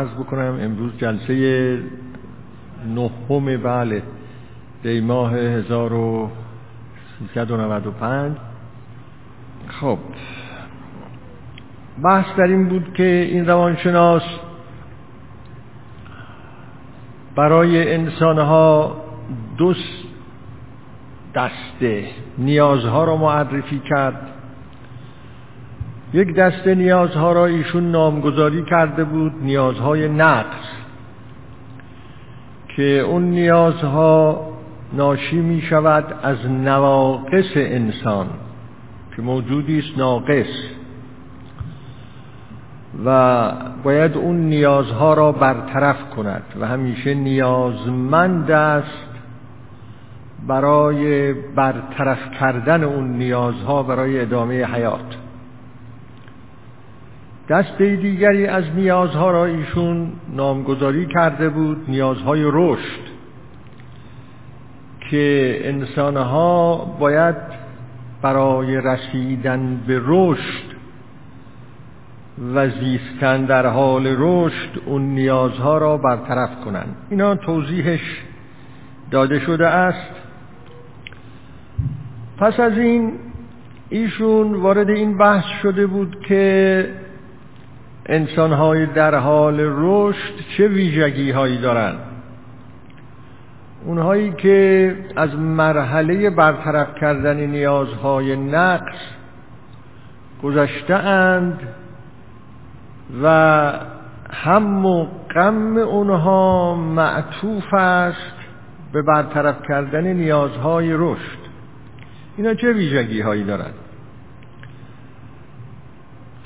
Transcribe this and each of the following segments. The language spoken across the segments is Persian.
عرض بکنم امروز جلسه نهم بله دی ماه 1395 خب بحث در این بود که این روانشناس برای انسانها دو دسته نیازها را معرفی کرد. یک دسته نیازها را ایشون نامگذاری کرده بود نیازهای نقص که اون نیازها ناشی می شود از نواقص انسان که موجودی است ناقص. و باید اون نیازها را برطرف کند و همیشه نیازمند است برای برطرف کردن اون نیازها برای ادامه حیات. دسته دیگری از نیازها را ایشون نامگذاری کرده بود نیازهای رشد که انسانها باید برای رسیدن به رشد و زیستن در حال رشد اون نیازها را برطرف کنند. اینا توضیحش داده شده است. پس از این ایشون وارد این بحث شده بود که انسانهای در حال رشد چه ویژگی هایی دارند؟ اونهایی که از مرحله برطرف کردن نیازهای نقص گذشته اند و هم و غم اونها معطوف است به برطرف کردن نیازهای رشد. اینا چه ویژگی هایی دارند؟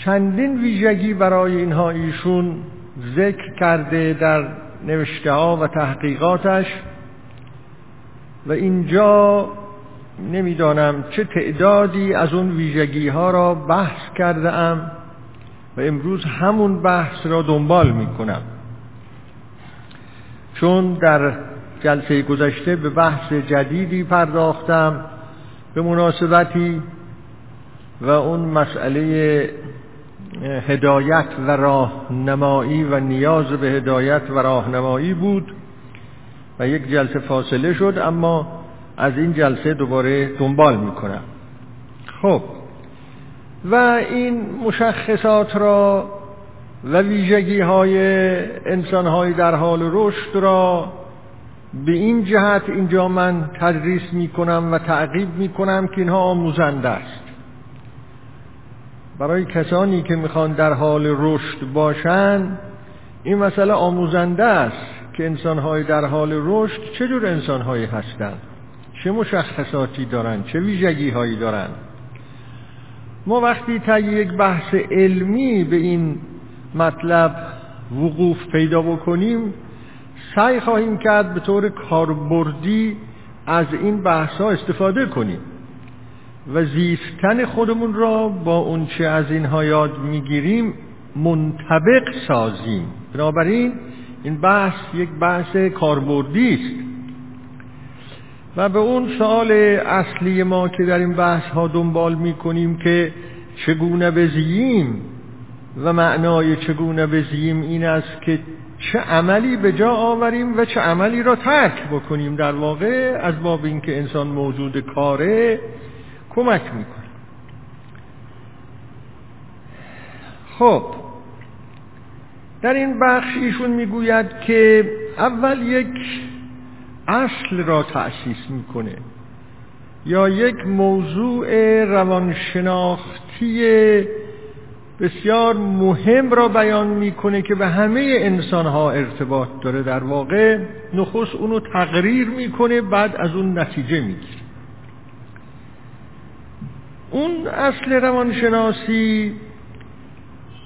چندین ویژگی برای اینها ایشون ذکر کرده در نوشته ها و تحقیقاتش و اینجا نمی‌دانم چه تعدادی از اون ویژگی ها را بحث کرده ام و امروز همون بحث را دنبال می کنم چون در جلسه گذشته به بحث جدیدی پرداختم به مناسبتی و اون مسئله هدایت و راهنمایی و نیاز به هدایت و راهنمایی بود و یک جلسه فاصله شد اما از این جلسه دوباره دنبال می‌کنم. خب. و این مشخصات را و ویژگی های انسان های در حال رشد را به این جهت اینجا من تدریس می کنم و تعقیب می کنم که اینها آموزنده است. برای کسانی که می‌خوان در حال رشد باشند این مسئله آموزنده است که انسانهای در حال رشد چه جور انسانهایی هستند؟ چه مشخصاتی دارند چه ویژگی هایی دارند ما وقتی تا یک بحث علمی به این مطلب وقوف پیدا بکنیم سعی خواهیم کرد به طور کاربردی از این بحث ها استفاده کنیم. و زیستن خودمون را با اونچه از اینها یاد می‌گیریم منطبق سازیم. بنابراین این بحث یک بحث کاربردی است. و به اون سوال اصلی ما که در این بحث ها دنبال می‌کنیم که چگونه بزییم و معنای چگونه بزییم این است که چه عملی به جا آوریم و چه عملی را ترک بکنیم. در واقع از باب اینکه انسان موجود کاره کمک می‌کنه. خب در این بخش ایشون می‌گوید که اول یک اصل را تأسیس می‌کنه یا یک موضوع روانشناختی بسیار مهم را بیان می‌کنه که به همه انسان ها ارتباط داره. در واقع نخست اونو تقریر می‌کنه بعد از اون نتیجه می‌گیره. اون اصل روانشناسی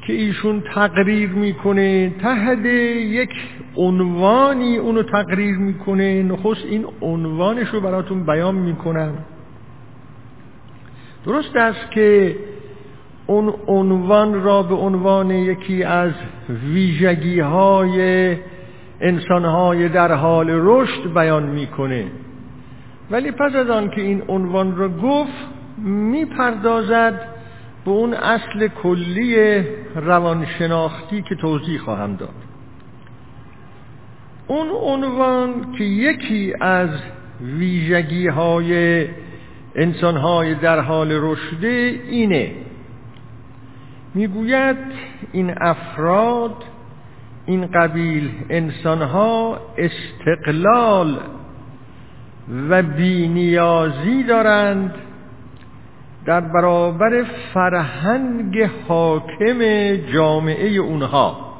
که ایشون تقریر می‌کنه تحت یک عنوانی اونو تقریر می‌کنه. نخست این عنوانش رو براتون بیان می‌کنم. درست است که اون عنوان را به عنوان یکی از ویژگی های انسان های در حال رشد بیان می‌کنه. ولی پس از آن که این عنوان را گفت می‌پردازد به اون اصل کلی روانشناختی که توضیح خواهم داد. اون عنوان که یکی از ویژگی های انسان های در حال رشد اینه. می‌گوید این افراد این قبیل انسان ها استقلال و بینیازی دارند در برابر فرهنگ حاکم جامعه اونها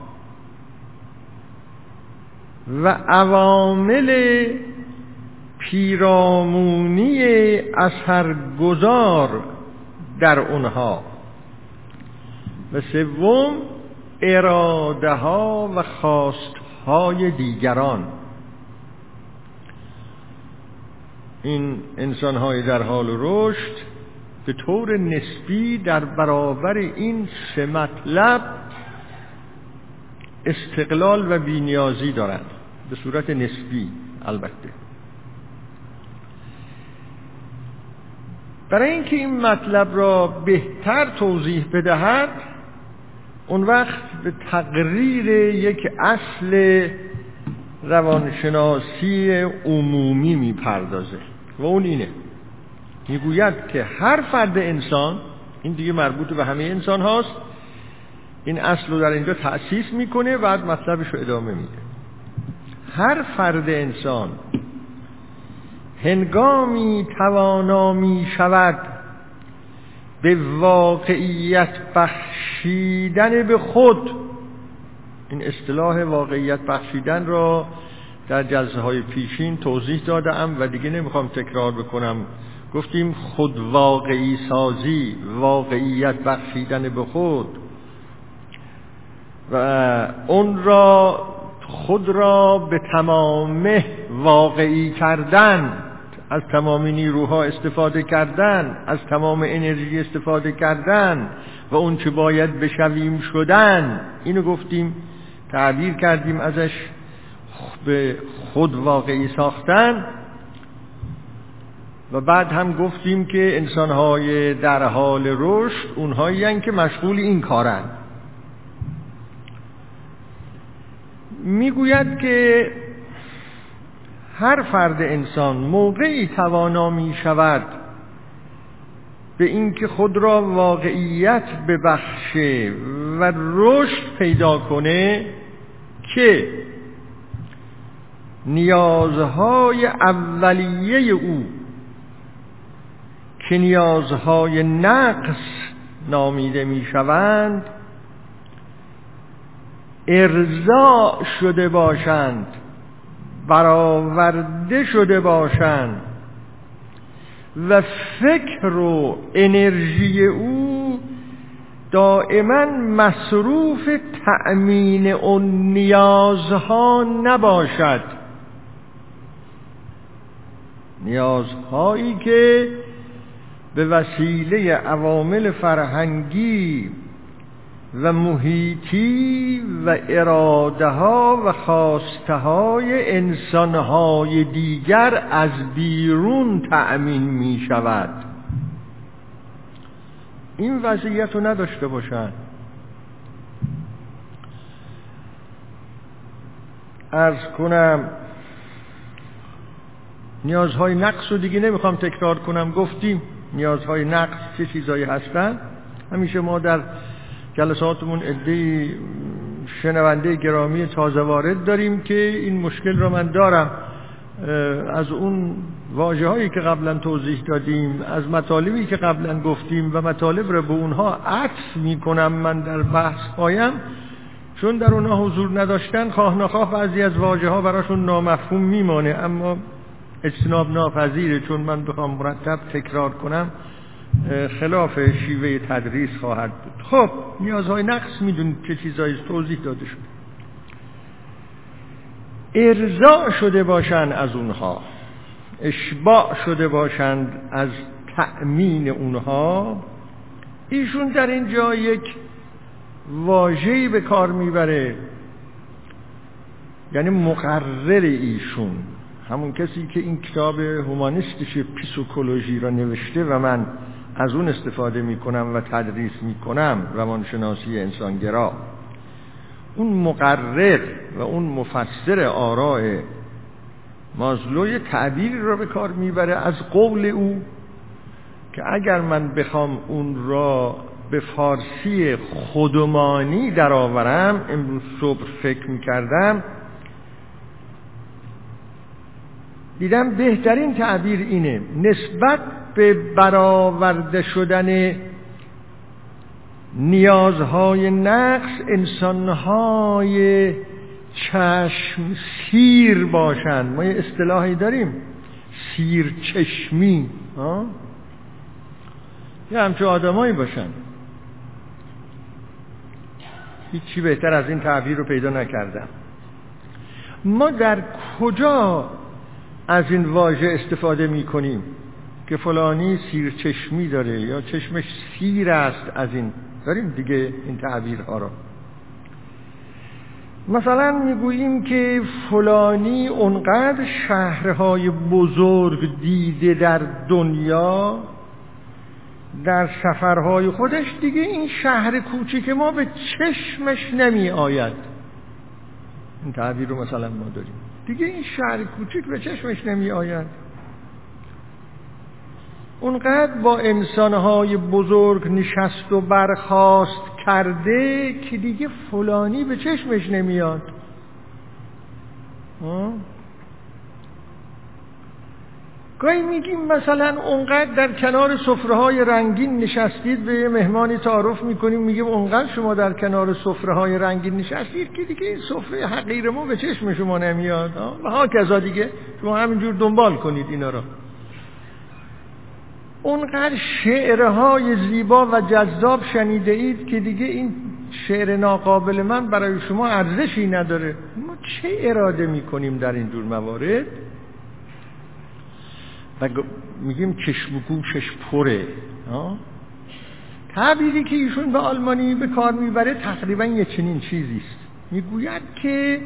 و عوامل پیرامونی اثرگذار در اونها. و سوم اراده ها و خواست های دیگران. این انسان های در حال رشد به طور نسبی در برابر این سه مطلب استقلال و بینیازی دارند به صورت نسبی البته. برای اینکه این مطلب را بهتر توضیح بدهد اون وقت به تقریر یک اصل روانشناسی عمومی می‌پردازه و اون اینه. می‌گوید که هر فرد انسان این دیگه مربوط به همه انسان هاست این اصل رو در اینجا تأسیس می‌کنه بعد مطلبش رو ادامه میده. هر فرد انسان هنگامی توانا می شود به واقعیت بخشیدن به خود این اصطلاح واقعیت بخشیدن را در جلسه های پیشین توضیح دادم و دیگه نمی‌خوام تکرار بکنم. گفتیم خود واقعی سازی واقعیت بخشیدن به خود. و اون را خود را به تمام واقعی کردن از تمام نیروها استفاده کردن از تمام انرژی استفاده کردن و اون چه باید بشویم شدن. اینو گفتیم تعبیر کردیم ازش به خود واقعی ساختن. و بعد هم گفتیم که انسانهای در حال رشد اونهایی که مشغول این کارن می‌گوید که هر فرد انسان موقعی توانا می شود به اینکه خود را واقعیت ببخشه و رشد پیدا کنه که نیازهای اولیه او که نیازهای نقص نامیده می شوند ارضا شده باشند برآورده شده باشند و فکر و انرژی او دائما مصروف تأمین اون نیازها نباشد. نیازهایی که به وسیله عوامل فرهنگی و محیطی و اراده ها و خواسته های انسان های دیگر از بیرون تأمین می شود این وضعیت رو نداشته باشند ارز کنم نیازهای نقص رو دیگه نمی‌خوام تکرار کنم. گفتیم نیازهای نقص چه چیزایی هستن همیشه ما در جلساتمون عده شنونده گرامی تازه وارد داریم که این مشکل رو من دارم. از اون واجه هایی که قبلا توضیح دادیم از مطالبی که قبلا گفتیم و مطالب رو به اونها عطف می‌کنم من در بحث هایم. چون در اونها حضور نداشتن خواه نخواه بعضی از واجه ها براشون نامفهوم میمانه. اما اجتناب ناپذیره چون من بخوام مرتب تکرار کنم خلاف شیوه تدریس خواهد بود. خب نیازهای نقص می‌دونید چه چیزایی توضیح داده شد ارضا شده باشند از اونها. اشباع شده باشند از تأمین اونها. ایشون در اینجا یک واژه‌ای به کار می‌بره. یعنی مقرر ایشون. همون کسی که این کتاب هومانیستش پیسوکولوژی را نوشته و من از اون استفاده می‌کنم و تدریس می‌کنم روانشناسی انسانگرا. اون مقرر و اون مفسر آراء مازلو تعبیری را به کار می‌بره از قول او که اگر من بخوام اون را به فارسی خودمانی درآورم امروز صبح فکر می‌کردم دیدم بهترین تعبیر اینه. نسبت به برآورده شدن نیازهای نقص انسانهای چشم سیر باشند ما یه اصطلاحی داریم سیر چشمی یه همچه آدمایی باشن. هیچی بهتر از این تعبیر رو پیدا نکردم. ما در کجا از این واژه استفاده می کنیم که فلانی سیر چشمی داره یا چشمش سیر است از این. داریم دیگه این تعبیرها را مثلا می‌گوییم که فلانی اونقدر شهرهای بزرگ دیده در دنیا در سفرهای خودش دیگه این شهر کوچیک ما به چشمش نمی آید این تعبیر رو مثلا ما داریم. دیگه این شهر کوچیک به چشمش نمی آید اونقدر با انسانهای بزرگ نشست و برخواست کرده که دیگه فلانی به چشمش نمیاد. گاهی میگیم مثلا اونقدر در کنار سفره های رنگین نشستید به یه مهمانی تعارف می‌کنیم میگیم اونقدر شما در کنار سفره های رنگین نشستید که دیگه این سفره حقیر ما به چشم شما نمیاد. و ها کذا دیگه شما همینجور دنبال کنید اینا را اونقدر شعرهای زیبا و جذاب شنیده اید که دیگه این شعر ناقابل من برای شما ارزشی نداره. ما چه اراده می‌کنیم در این جور موارد؟ و میگیم چشم و گوشش پره تعبیری که ایشون به آلمانی به کار می‌بره تقریبا یه چنین چیزیست می‌گوید که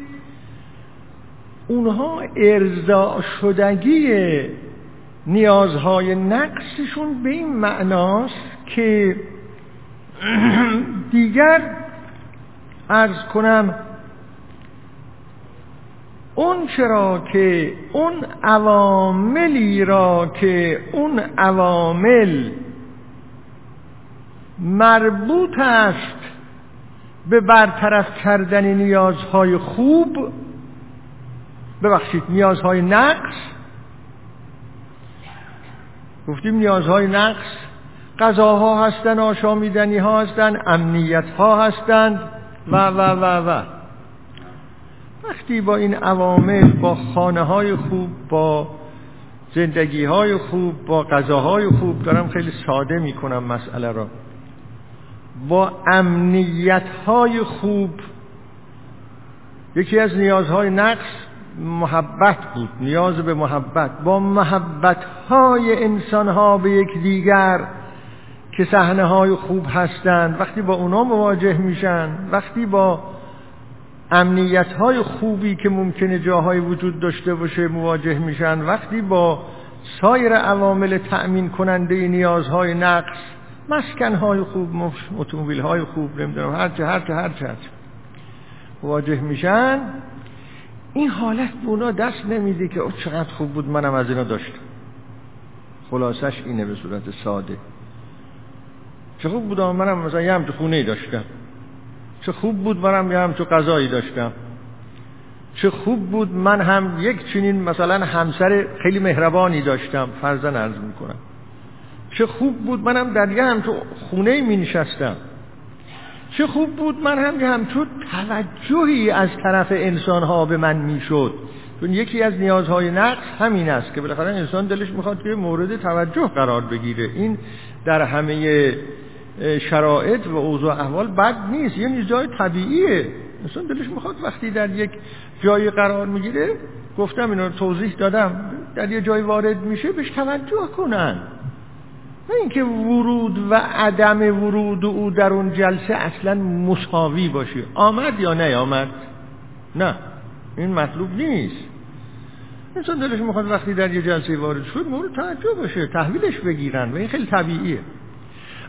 اونها ارضا شدگی نیازهای نقصشون به این معناست که دیگر ارز کنم اون چرا که اون عواملی را که اون عوامل مربوط است به برطرف کردن نیازهای خوب ببخشید نیازهای نقص. گفتیم نیازهای نقص غذاها هستن آشامیدنی ها هستن امنیت ها هستند و و و و. وقتی با این عوامل با خانه های خوب با زندگی های خوب با غذاهای خوب دارم خیلی ساده می‌کنم مسئله را. با امنیت های خوب یکی از نیازهای نقص محبت بود نیاز به محبت. با محبت های انسان ها به یک دیگر که صحنه های خوب هستند وقتی با اونا مواجه میشن وقتی با امنیت های خوبی که ممکنه جاهای وجود داشته باشه مواجه میشن. وقتی با سایر عوامل تأمین کننده نیازهای نقص مسکن های خوب اتومبیل های خوب نمی‌دونم هرچه هرچه هرچه هرچه مواجه میشن این حالت به اونا دست نمیده که او چقدر خوب بود منم از اینا داشتم. خلاصش اینه به صورت ساده. چه خوب بود منم مثلا یه همچه خونه داشتم. چه خوب بود منم یه همچه غذایی داشتم. چه خوب بود من هم یک چنین مثلا همسر خیلی مهربانی داشتم فرزن عرض می‌کنم. چه خوب بود منم در یه همچه خونه می نشستم چه خوب بود من هم یه همچون توجهی از طرف انسان ها به من می‌شد. چون یکی از نیازهای نقص همین است که بالاخره انسان دلش می‌خواد که مورد توجه قرار بگیره. این در همه شرایط و اوضاع احوال بد نیست. یه جای طبیعیه. انسان دلش می‌خواد وقتی در یک جایی قرار می‌گیره گفتم اینا توضیح دادم در یه جای وارد میشه بهش توجه کنن. نه اینکه ورود و عدم ورود او در اون جلسه اصلا مساوی باشه. آمد یا نیامد نه. این مطلوب نیست. انسان دلش می‌خواد وقتی در یه جلسه وارد شد مورد توجه باشه تحویلش بگیرن و این خیلی طبیعیه.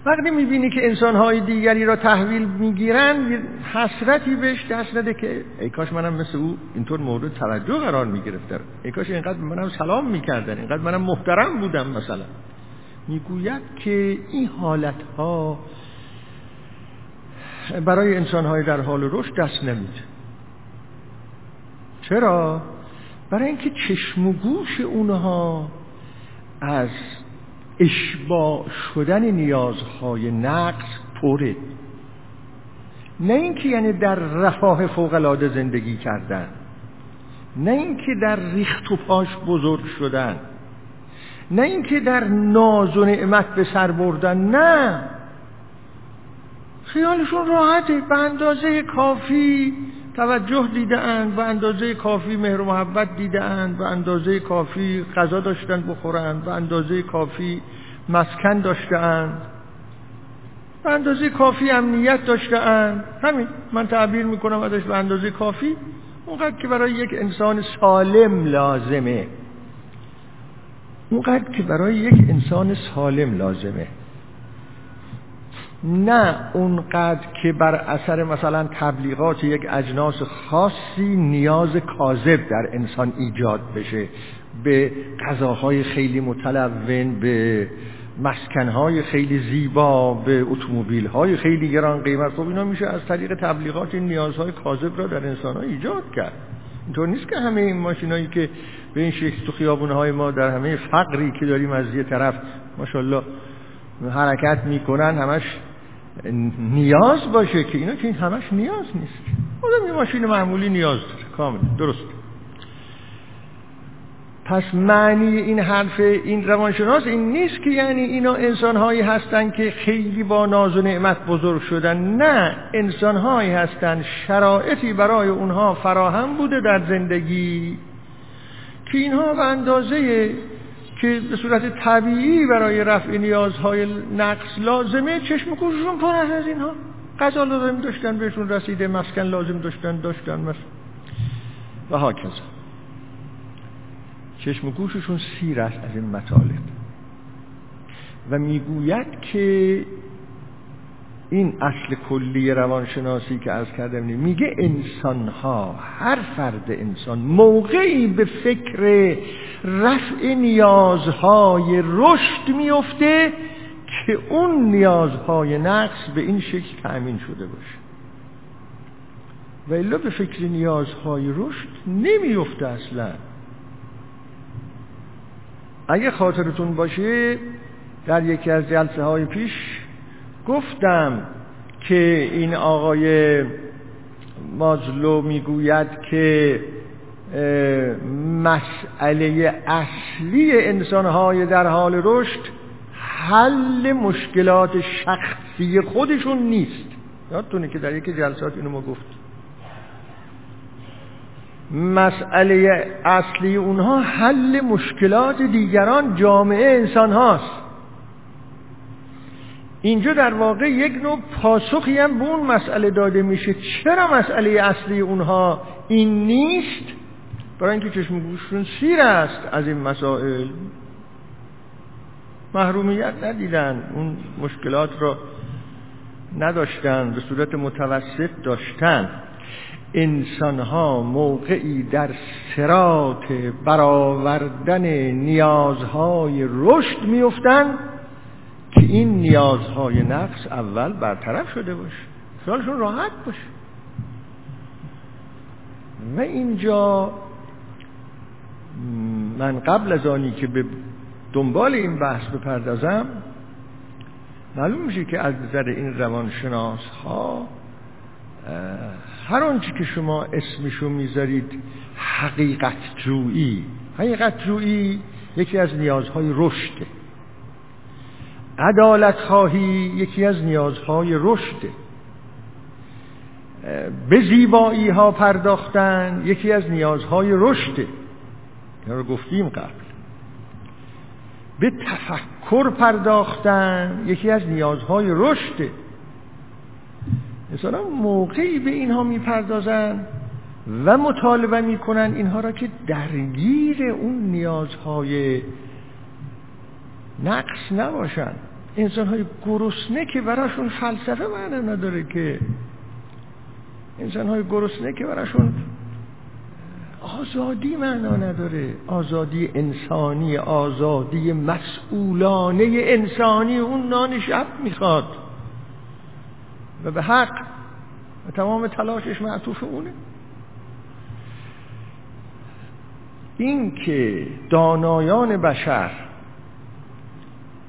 وقتی می‌بینی که انسانهای دیگری را تحویل می‌گیرن حسرتی بهش دست نده که ای کاش منم مثل او اینطور مورد توجه قرار می‌گرفتم. ای کاش اینقدر منم سلام می‌کردن اینقدر منم محترم بودم مثلا. می‌گوید که این حالت ها برای انسان های در حال رشد دست نمیده. چرا؟ برای اینکه چشم و گوش اونها از اشباع شدن نیازهای نقص پره. نه اینکه یعنی در رفاه فوقلاده زندگی کردن نه اینکه در ریخت و پاش بزرگ شدن نه اینکه در ناز و نعمت به سر بردن نه. خیالشون راحته به اندازه کافی توجه دیدهاند به اندازه کافی مهر و محبت دیدهاند به اندازه کافی غذا داشتن بخورند به اندازه کافی مسکن داشتهاند. به اندازه کافی امنیت داشتهاند. همین من تعبیر می‌کنم ازش. به اندازه کافی اونقدر که برای یک انسان سالم لازمه. اونقدر که برای یک انسان سالم لازمه. نه اونقدر که بر اثر مثلا تبلیغات یک اجناس خاصی نیاز کاذب در انسان ایجاد بشه. به غذاهای خیلی متلون به مسکنهای خیلی زیبا به اتومبیلهای خیلی گران قیمت. خب اینا میشه از طریق تبلیغات این نیازهای کاذب را در انسان ها ایجاد کرد. اینطور نیست که همه این ماشینایی که به این شکل تو خیابونهای ما در همه فقری که داریم از یه طرف ماشاءالله حرکت می‌کنن همش نیاز باشه که اینا که این همش نیاز نیست. آدم یه ماشین معمولی نیاز داره. کامل. درست. پس معنی این حرف این روانشناس این نیست که یعنی اینا انسانهایی هستن که خیلی با ناز و نعمت بزرگ شدن. نه. انسانهایی هستن شرایطی برای اونها فراهم بوده در زندگی که اینها به اندازه که به صورت طبیعی برای رفع نیازهای نقص لازمه چشم گوششون پر از اینها. غذا لازم داشتن بهشون رسیده مسکن لازم داشتن داشتن مثلا و هاکذا چشم گوششون سیر است از این مطالب. و می‌گوید که این اصل کلی روانشناسی که از کردم میگه انسان ها هر فرد انسان موقعی به فکر رفع نیازهای رشد میفته که اون نیازهای نقص به این شکل تأمین شده باشه. و الا به فکر نیازهای رشد نمیفته اصلا. اگه خاطرتون باشه در یکی از جلسه های پیش گفتم که این آقای مازلو می‌گوید که مسئله اصلی انسانهای در حال رشد حل مشکلات شخصی خودشون نیست. یادتونه که در یکی جلسات اینو ما گفتیم. مسئله اصلی اونها حل مشکلات دیگران جامعه انسان هاست اینجا در واقع یک نوع پاسخی هم به اون مسئله داده میشه. چرا مسئله اصلی اونها این نیست؟ برای اینکه چشم گوششون سیر است از این مسائل. محرومیت ندیدن. اون مشکلات را نداشتن به صورت متوسط داشتن. انسان ها موقعی در سرات برآوردن نیازهای رشد میفتند که این نیازهای نقص اول برطرف شده باشه. خیالشون راحت باشه. و اینجا من قبل از آنی که به دنبال این بحث بپردازم معلوم میشه که از نظر این روانشناس ها هر آنچه که شما اسمشو می‌ذارید حقیقت جویی حقیقت جویی یکی از نیازهای رشده. عدالت خواهی یکی از نیازهای رشده به زیبایی ها پرداختن یکی از نیازهای رشده اینا رو گفتیم قبل. به تفکر پرداختن یکی از نیازهای رشده مثلا موقعی به اینها می‌پردازن و مطالبه می‌کنن اینها را که درگیر اون نیازهای نقص نباشن. انسان های گرسنه که براشون فلسفه معنا نداره که. انسان های گرسنه که براشون آزادی معنا نداره. آزادی انسانی آزادی مسئولانه انسانی اون نان شب می‌خواد. و به حق. و تمام تلاشش معطوف اونه. این که دانایان بشر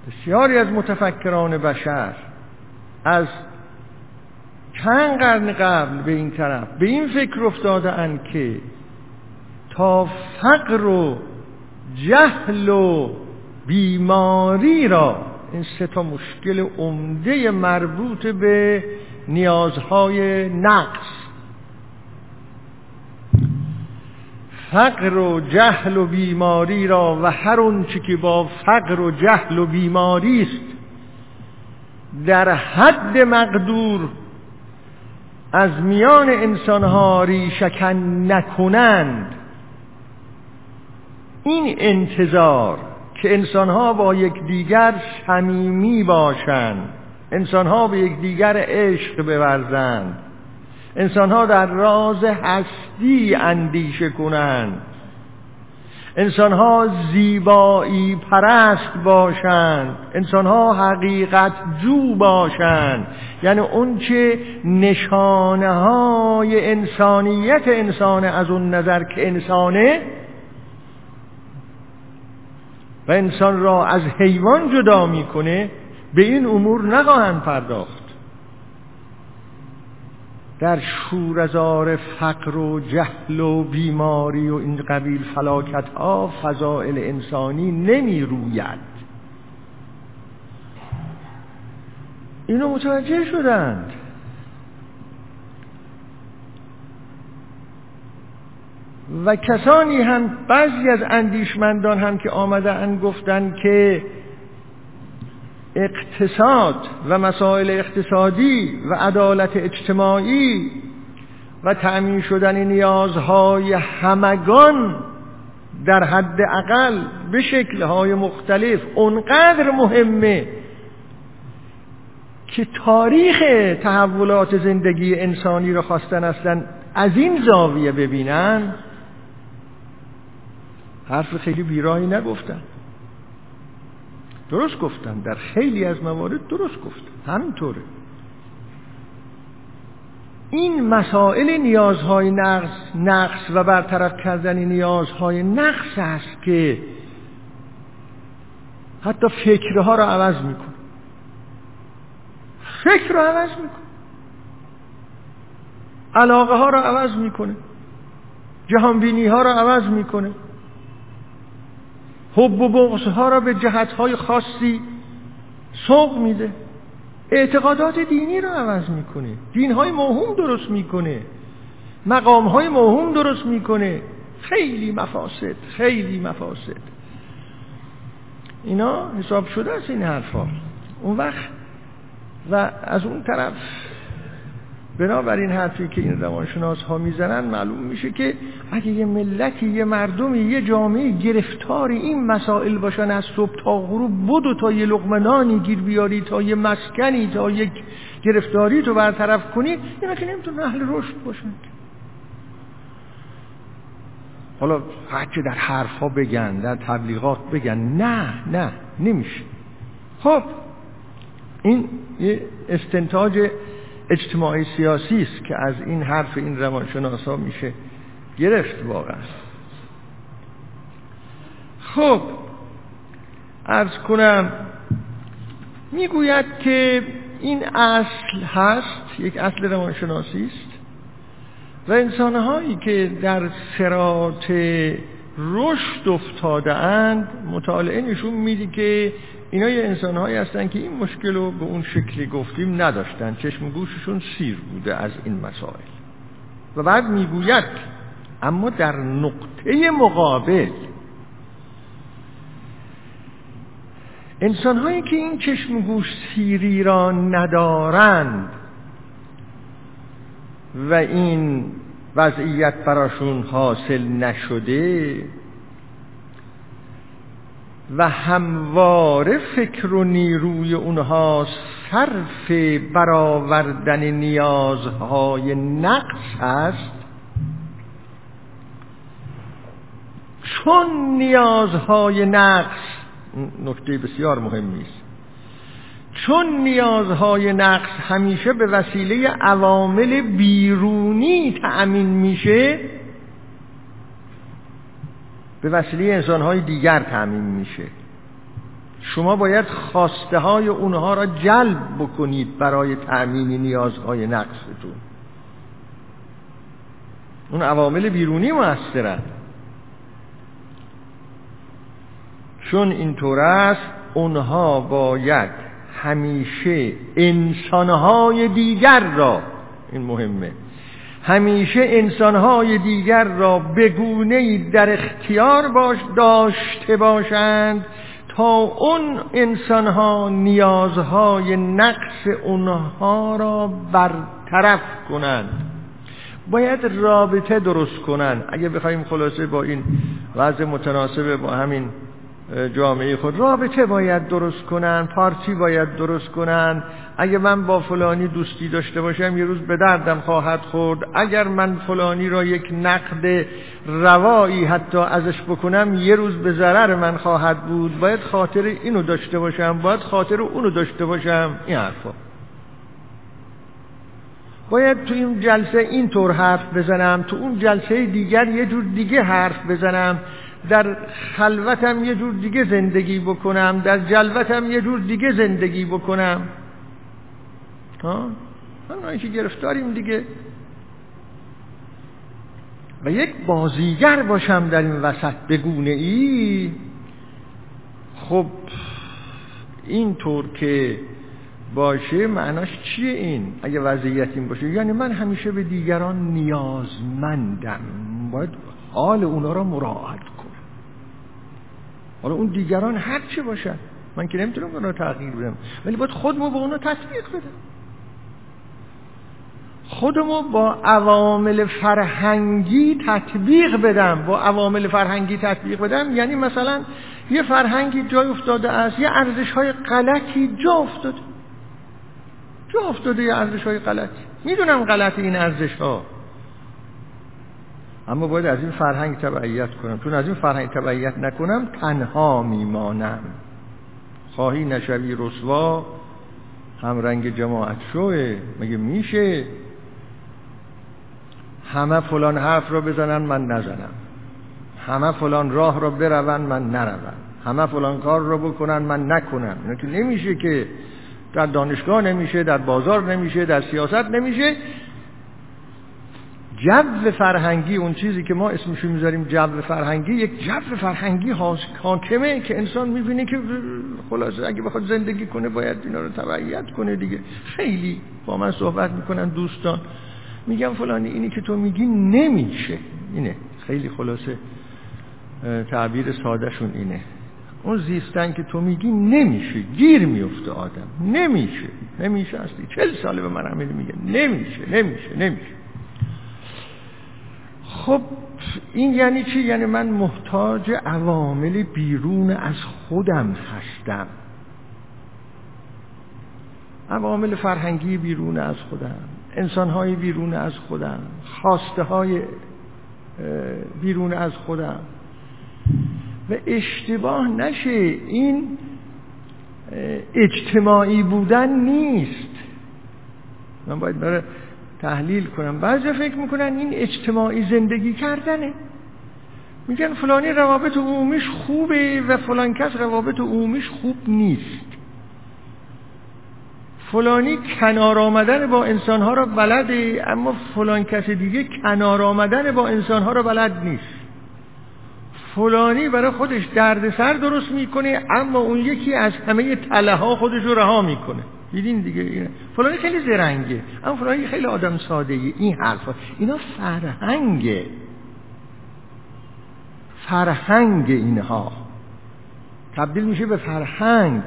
بسیاری از متفکران بشر از چند قرن قبل به این طرف به این فکر افتاده اند که تا فقر و جهل و بیماری را این سه تا مشکل عمده مربوط به نیازهای نقص فقر و جهل و بیماری را و هر اونچه که با فقر و جهل و بیماری است در حد مقدور از میان انسانها ریشکن نکنند. این انتظار که انسانها با یکدیگر صمیمی باشند انسانها به یکدیگر عشق بورزند. انسانها در راز هستی اندیشه کنند. انسانها زیبایی پرست باشند. انسانها حقیقت جو باشند. یعنی اون چه نشانه های انسانیت انسان از اون نظر که انسانه و انسان را از حیوان جدا می‌کنه به این امور نخواهند پرداخت. در شورزار فقر و جهل و بیماری و این قبیل فلاکت ها فضائل انسانی نمی روید. اینو متوجه شدند. و کسانی هم بعضی از اندیشمندان هم که آمده گفتند که اقتصاد و مسائل اقتصادی و عدالت اجتماعی و تأمین شدن نیازهای همگان در حد اقل به شکلهای مختلف. اونقدر مهمه که تاریخ تحولات زندگی انسانی را خواستن اصلا از این زاویه ببینن حرف خیلی بیراهی نگفتن. درست گفتم. در خیلی از موارد درست گفتم. همینطوره. این مسائل نیازهای نقص نقص و برطرف کردن نیازهای نقص است که حتی فکرها را عوض میکن فکر را عوض میکن علاقه ها را عوض می‌کنه. جهانبینی ها را عوض می‌کنه. حب و بغض ها را به جهت های خاصی سوق میده. اعتقادات دینی را عوض می‌کنه. دین های موهوم درست می‌کنه. مقام های موهوم درست می‌کنه. خیلی مفاسد خیلی مفاسد. اینا حساب شده است این حرفا. اون وقت و از اون طرف بنابراین حرفی که این روانشناس ها می‌زنن معلوم میشه که اگه یه ملتی یه مردمی یه جامعه گرفتار این مسائل باشن از صبح تا غروب بدو تا یه لقمنانی گیر بیاری تا یه مسکنی تا یک گرفتاری تو برطرف کنی اینا که نمیتون اهل رشد باشن. حالا هرچه در حرفها بگن در تبلیغات بگن نه نه نمیشه. خب این یه استنتاج اجتماعی سیاسی است که از این حرف این روانشناس ها میشه گرفت واقعا. خب ارز کنم می‌گوید که این اصل هست یک اصل روانشناسی است و انسانهایی که در سرات رشد افتاده اند مطالعه نشون میده که اینا یه انسان هایی هستن که این مشکل رو به اون شکلی گفتیم نداشتن. چشم گوششون سیر بوده از این مسائل. و بعد می‌گوید اما در نقطه مقابل انسان هایی که این چشم گوش سیری را ندارند و این وضعیت براشون حاصل نشده و همواره فکر و نیروی اونها صرف برآوردن نیازهای نقص است. چون نیازهای نقص نکته بسیار مهمی است چون نیازهای نقص همیشه به وسیله عوامل بیرونی تأمین میشه به وسیله انسانهای دیگر تأمین میشه. شما باید خواسته های اونها را جلب بکنید برای تأمین نیازهای نقصتون. اون عوامل بیرونی موثرند چون اینطور است اونها باید همیشه انسانهای دیگر را این مهمه همیشه انسانهای دیگر را بگونه در اختیار باش داشته باشند تا اون انسانها نیازهای نقص اونها را برطرف کنند. باید رابطه درست کنند. اگه بخوایم خلاصه با این وضع متناسب با همین جامعه خود. رابطه باید درست کنن پارتی باید درست کنن اگر من با فلانی دوستی داشته باشم یه روز به دردم خواهد خورد. اگر من فلانی را یک نقد روایی حتی ازش بکنم یه روز به ضرر من خواهد بود. باید خاطر اینو داشته باشم باید خاطر اونو داشته باشم. این حرفا. باید تو این جلسه اینطور حرف بزنم تو اون جلسه دیگر یه جور دیگه حرف بزنم. در خلوتم یه جور دیگه زندگی بکنم در جلوتم یه جور دیگه زندگی بکنم. ها؟ اونایی که گرفتاریم دیگه. و یک بازیگر باشم در این وسط بگونه ای خب اینطور که باشه معناش چیه این؟ اگه وضعیت این باشه یعنی من همیشه به دیگران نیازمندم. باید حال اونا را مراعات حالا اون دیگران هر چه باشن؟ من که نمی‌تونم اونا تغییر بدم. ولی باید خودمو با اونا تطبیق بدم. خودمو با عوامل فرهنگی تطبیق بدم. با عوامل فرهنگی تطبیق بدم یعنی مثلا یه فرهنگی جای افتاده است یه ارزش های غلطی جا افتاده. جا افتاده یه ارزش های غلطی. می‌دونم غلط این ارزش ها اما باید از این فرهنگ تبعیت کنم. چون از این فرهنگ تبعیت نکنم تنها میمانم. خواهی نشوی رسوا هم رنگ جماعت شوه. مگه میشه؟ همه فلان حرف را بزنن من نزنم. همه فلان راه را برون من نروم همه فلان کار را بکنن من نکنم. اینا که نمیشه که در دانشگاه نمیشه در بازار نمیشه در سیاست نمیشه. جو فرهنگی اون چیزی که ما اسمشو می‌ذاریم جو فرهنگی یک جو فرهنگی حاکمه که انسان می‌بینه که خلاصه اگه بخواد زندگی کنه باید اینا رو تبعیت کنه دیگه. خیلی با من صحبت می‌کنن دوستان. میگم فلانی اینی که تو میگی نمیشه. اینه. خیلی خلاصه تعبیر سادهشون اینه. اون زیستن که تو میگی نمیشه. گیر میفته آدم. نمیشه. نمیشه اصلی. چل ساله به من همین میگه. نمیشه. نمیشه. نمیشه. خب این یعنی چی؟ یعنی من محتاج عوامل بیرون از خودم هستم. عوامل فرهنگی بیرون از خودم انسانهای بیرون از خودم خواسته های بیرون از خودم. و اشتباه نشه این اجتماعی بودن نیست. من باید برای تحلیل کنم. بعضی فکر می‌کنن این اجتماعی زندگی کردنه. میگن فلانی روابط عمومیش خوبه و فلان کس روابط عمومیش خوب نیست. فلانی کنار آمدن با انسانها را بلده اما فلان کس دیگه کنار آمدن با انسانها را بلد نیست. فلانی برای خودش دردسر درست می‌کنه اما اون یکی از همه تله ها خودش رو رها می‌کنه. دیدین دیگه. فلانی خیلی زرنگه. اما فلانی خیلی آدم ساده این حرفا. اینا فرهنگه. فرهنگ اینها. تبدیل میشه به فرهنگ.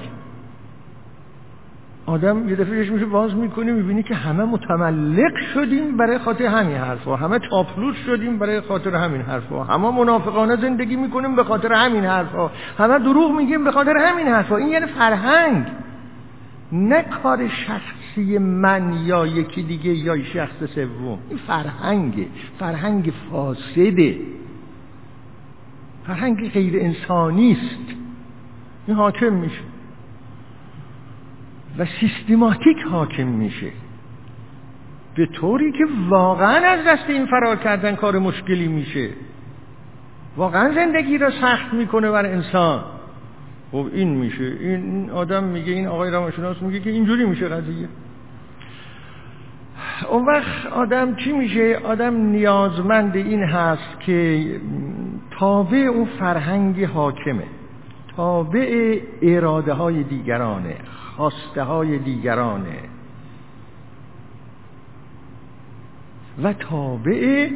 آدم یه دفعه میشه باز می‌کنه می‌بینی که همه متملق شدیم برای خاطر همین حرفا. همه چاپلوس شدیم برای خاطر همین حرفا. همه منافقانه زندگی می‌کنیم به خاطر همین حرفا. همه دروغ میگیم به خاطر همین حرفا. این یعنی فرهنگ. نه کار شخصی من یا یکی دیگه یا شخص سوم. این فرهنگه. فرهنگ فاسده. فرهنگ غیر انسانی است. این حاکم میشه. و سیستماتیک حاکم میشه. به طوری که واقعا از دست این فرار کردن کار مشکلی میشه. واقعا زندگی را سخت می‌کنه بر انسان. خب این میشه. این آدم میگه این آقای روانشناس میگه که اینجوری میشه قضیه. اون وقت آدم چی میشه؟ آدم نیازمند این هست که تابع اون فرهنگ حاکمه. تابع اراده های دیگرانه خواسته های دیگرانه. و تابع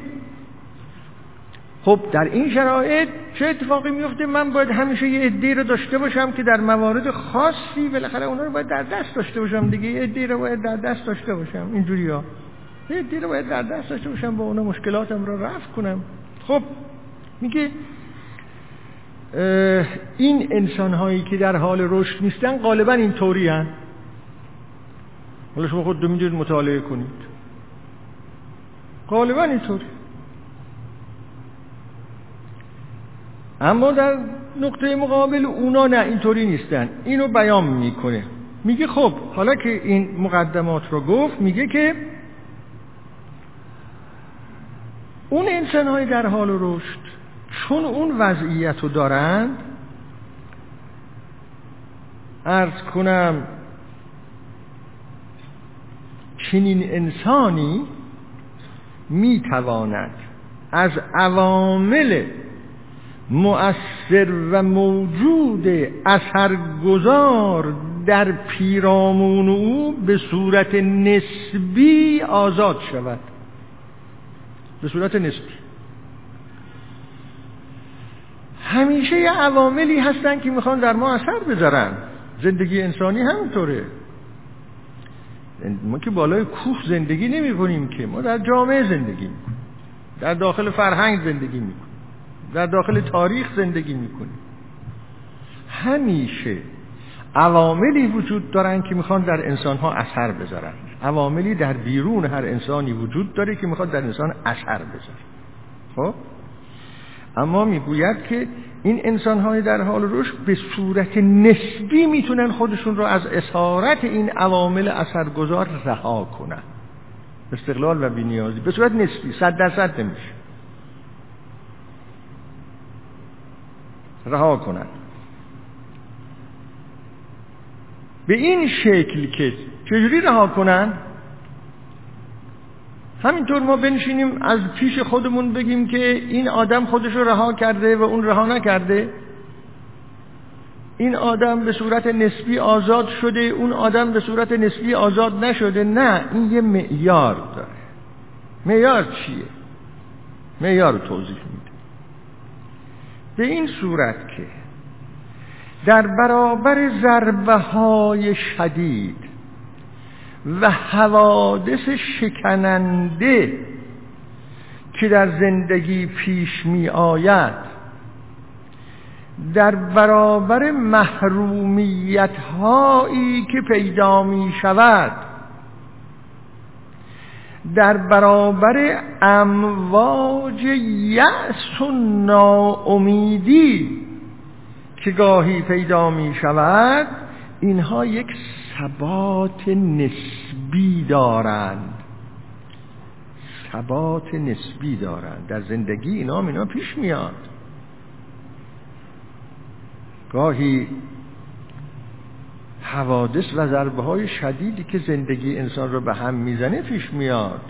خب در این شرایط چه اتفاقی میفته؟ من باید همیشه یه عده رو داشته باشم که در موارد خاصی بالاخره اونا رو باید در دست داشته باشم دیگه. یه عده رو باید در دست داشته باشم. اینجوری ها یه عده رو باید در دست داشته باشم با اونا مشکلاتم رو رفع کنم. خب میگه این انسان هایی که در حال رشد نیستن غالبا این طوری هن. حالا شما خود می‌دونید مطالعه کنید. غالبا اینطوری. اما در نقطه مقابل اونا نه اینطوری نیستن. اینو بیان می‌کنه. میگه خب حالا که این مقدمات رو گفت میگه که اون انسان های در حال رشد چون اون وضعیت رو دارند ارز کنم چنین انسانی می‌تواند از عوامل مؤثر و موجود اثرگذار در پیرامون او به صورت نسبی آزاد شود. به صورت نسبی. همیشه یه عواملی هستن که می‌خوان در ما اثر بذارن. زندگی انسانی همینطوره. ما که بالای کوه زندگی نمی کنیم که ما در جامعه زندگی می‌کنیم. در داخل فرهنگ زندگی می‌کنیم. در داخل تاریخ زندگی می‌کنیم همیشه عواملی وجود دارن که می‌خوان در انسان ها اثر بذارن. عواملی در بیرون هر انسانی وجود داره که می‌خواد در انسان اثر بذاره. خب؟ اما می‌گوید که این انسان های در حال رشد به صورت نسبی می‌تونن خودشون رو از اسارت این عوامل اثرگذار رها کنن. استقلال و بینیازی به صورت نسبی صد درصد نمیشه. رها کنن. به این شکل که چجوری رها کنن؟ همینطور ما بنشینیم از پیش خودمون بگیم که این آدم خودش رو رها کرده و اون رها نکرده. این آدم به صورت نسبی آزاد شده اون آدم به صورت نسبی آزاد نشده. نه این یه معیار داره. معیار چیه؟ معیار توضیح میده به این صورت که در برابر ضربه های شدید و حوادث شکننده که در زندگی پیش می آید در برابر محرومیت هایی که پیدا می شود در برابر امواج یأس و ناامیدی که گاهی پیدا می شود اینها یک ثبات نسبی دارند. ثبات نسبی دارند. در زندگی اینا اینا پیش میاد. گاهی حوادث و ضربه های شدیدی که زندگی انسان رو به هم می‌زنه پیش میاد.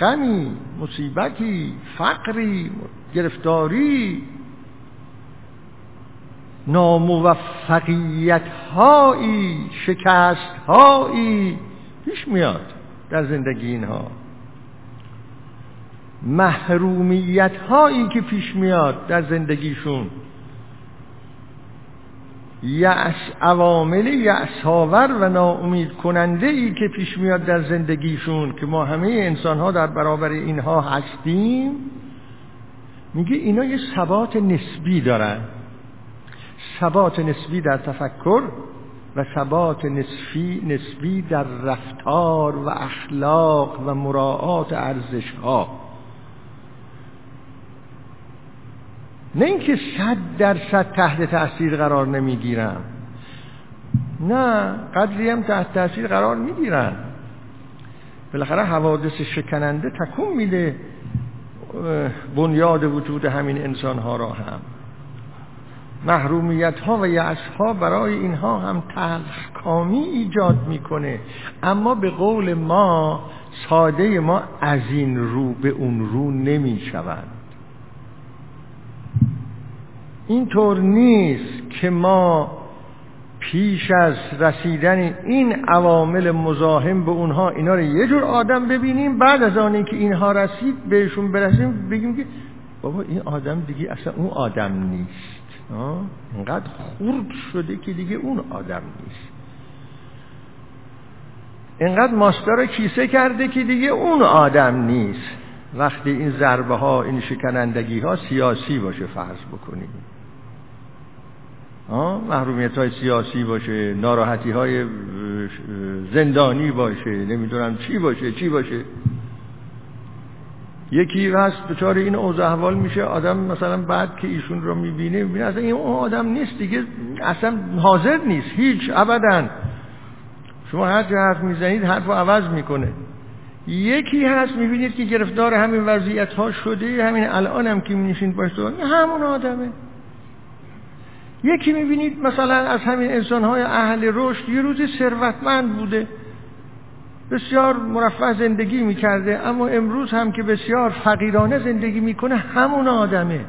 غمی مصیبتی فقری گرفتاری ناموفقیت هایی شکست هایی پیش میاد در زندگی اینها. محرومیت هایی که پیش میاد در زندگیشون. یأس عوامل یأساور و ناامید کننده ای که پیش میاد در زندگیشون که ما همه انسان ها در برابر اینها هستیم. میگه اینا یه ثبات نسبی دارن. ثبات نسبی در تفکر و ثبات نسبی نسبی در رفتار و اخلاق و مراعات ارزش ها نه اینکه صد درصد تحت تاثیر قرار نمی‌گیرن. نه قدری هم تحت تاثیر قرار می‌گیرن. بالاخره حوادث شکننده تکون میده بنیاد وجود همین انسان ها را هم. محرومیت ها و یعص ها برای اینها هم تلخکامی ایجاد می‌کنه. اما به قول ما ساده ما از این رو به اون رو نمی شوند اینطور نیست که ما پیش از رسیدن این عوامل مزاحم به اونها اینا رو یه جور آدم ببینیم بعد از آنی که اینها رسید بهشون برسیم بگیم که بابا این آدم دیگه اصلا اون آدم نیست. اینقدر خورد شده که دیگه اون آدم نیست. اینقدر ماستر کیسه کرده که دیگه اون آدم نیست. وقتی این ضربه ها این شکنندگی ها سیاسی باشه فرض بکنیم. محرومیت های سیاسی باشه ناراحتی های زندانی باشه نمی‌دونم چی باشه چی باشه. یکی هست دچار این اوضاع احوال میشه آدم مثلا بعد که ایشون رو می‌بینه می‌بینه اصلا این اون آدم نیست دیگه اصلا حاضر نیست هیچ ابدا. شما هر جا حرف می‌زنید حرف رو عوض می‌کنه. یکی هست می‌بینید که گرفتار همین وضعیت ها شده همین الان هم که میشین باشه همون آدمه. یکی می‌بینید مثلا از همین انسان های اهل رشد یه روزی ثروتمند بوده. بسیار مرفه زندگی می‌کرده اما امروز هم که بسیار فقیرانه زندگی می‌کنه همون آدمه.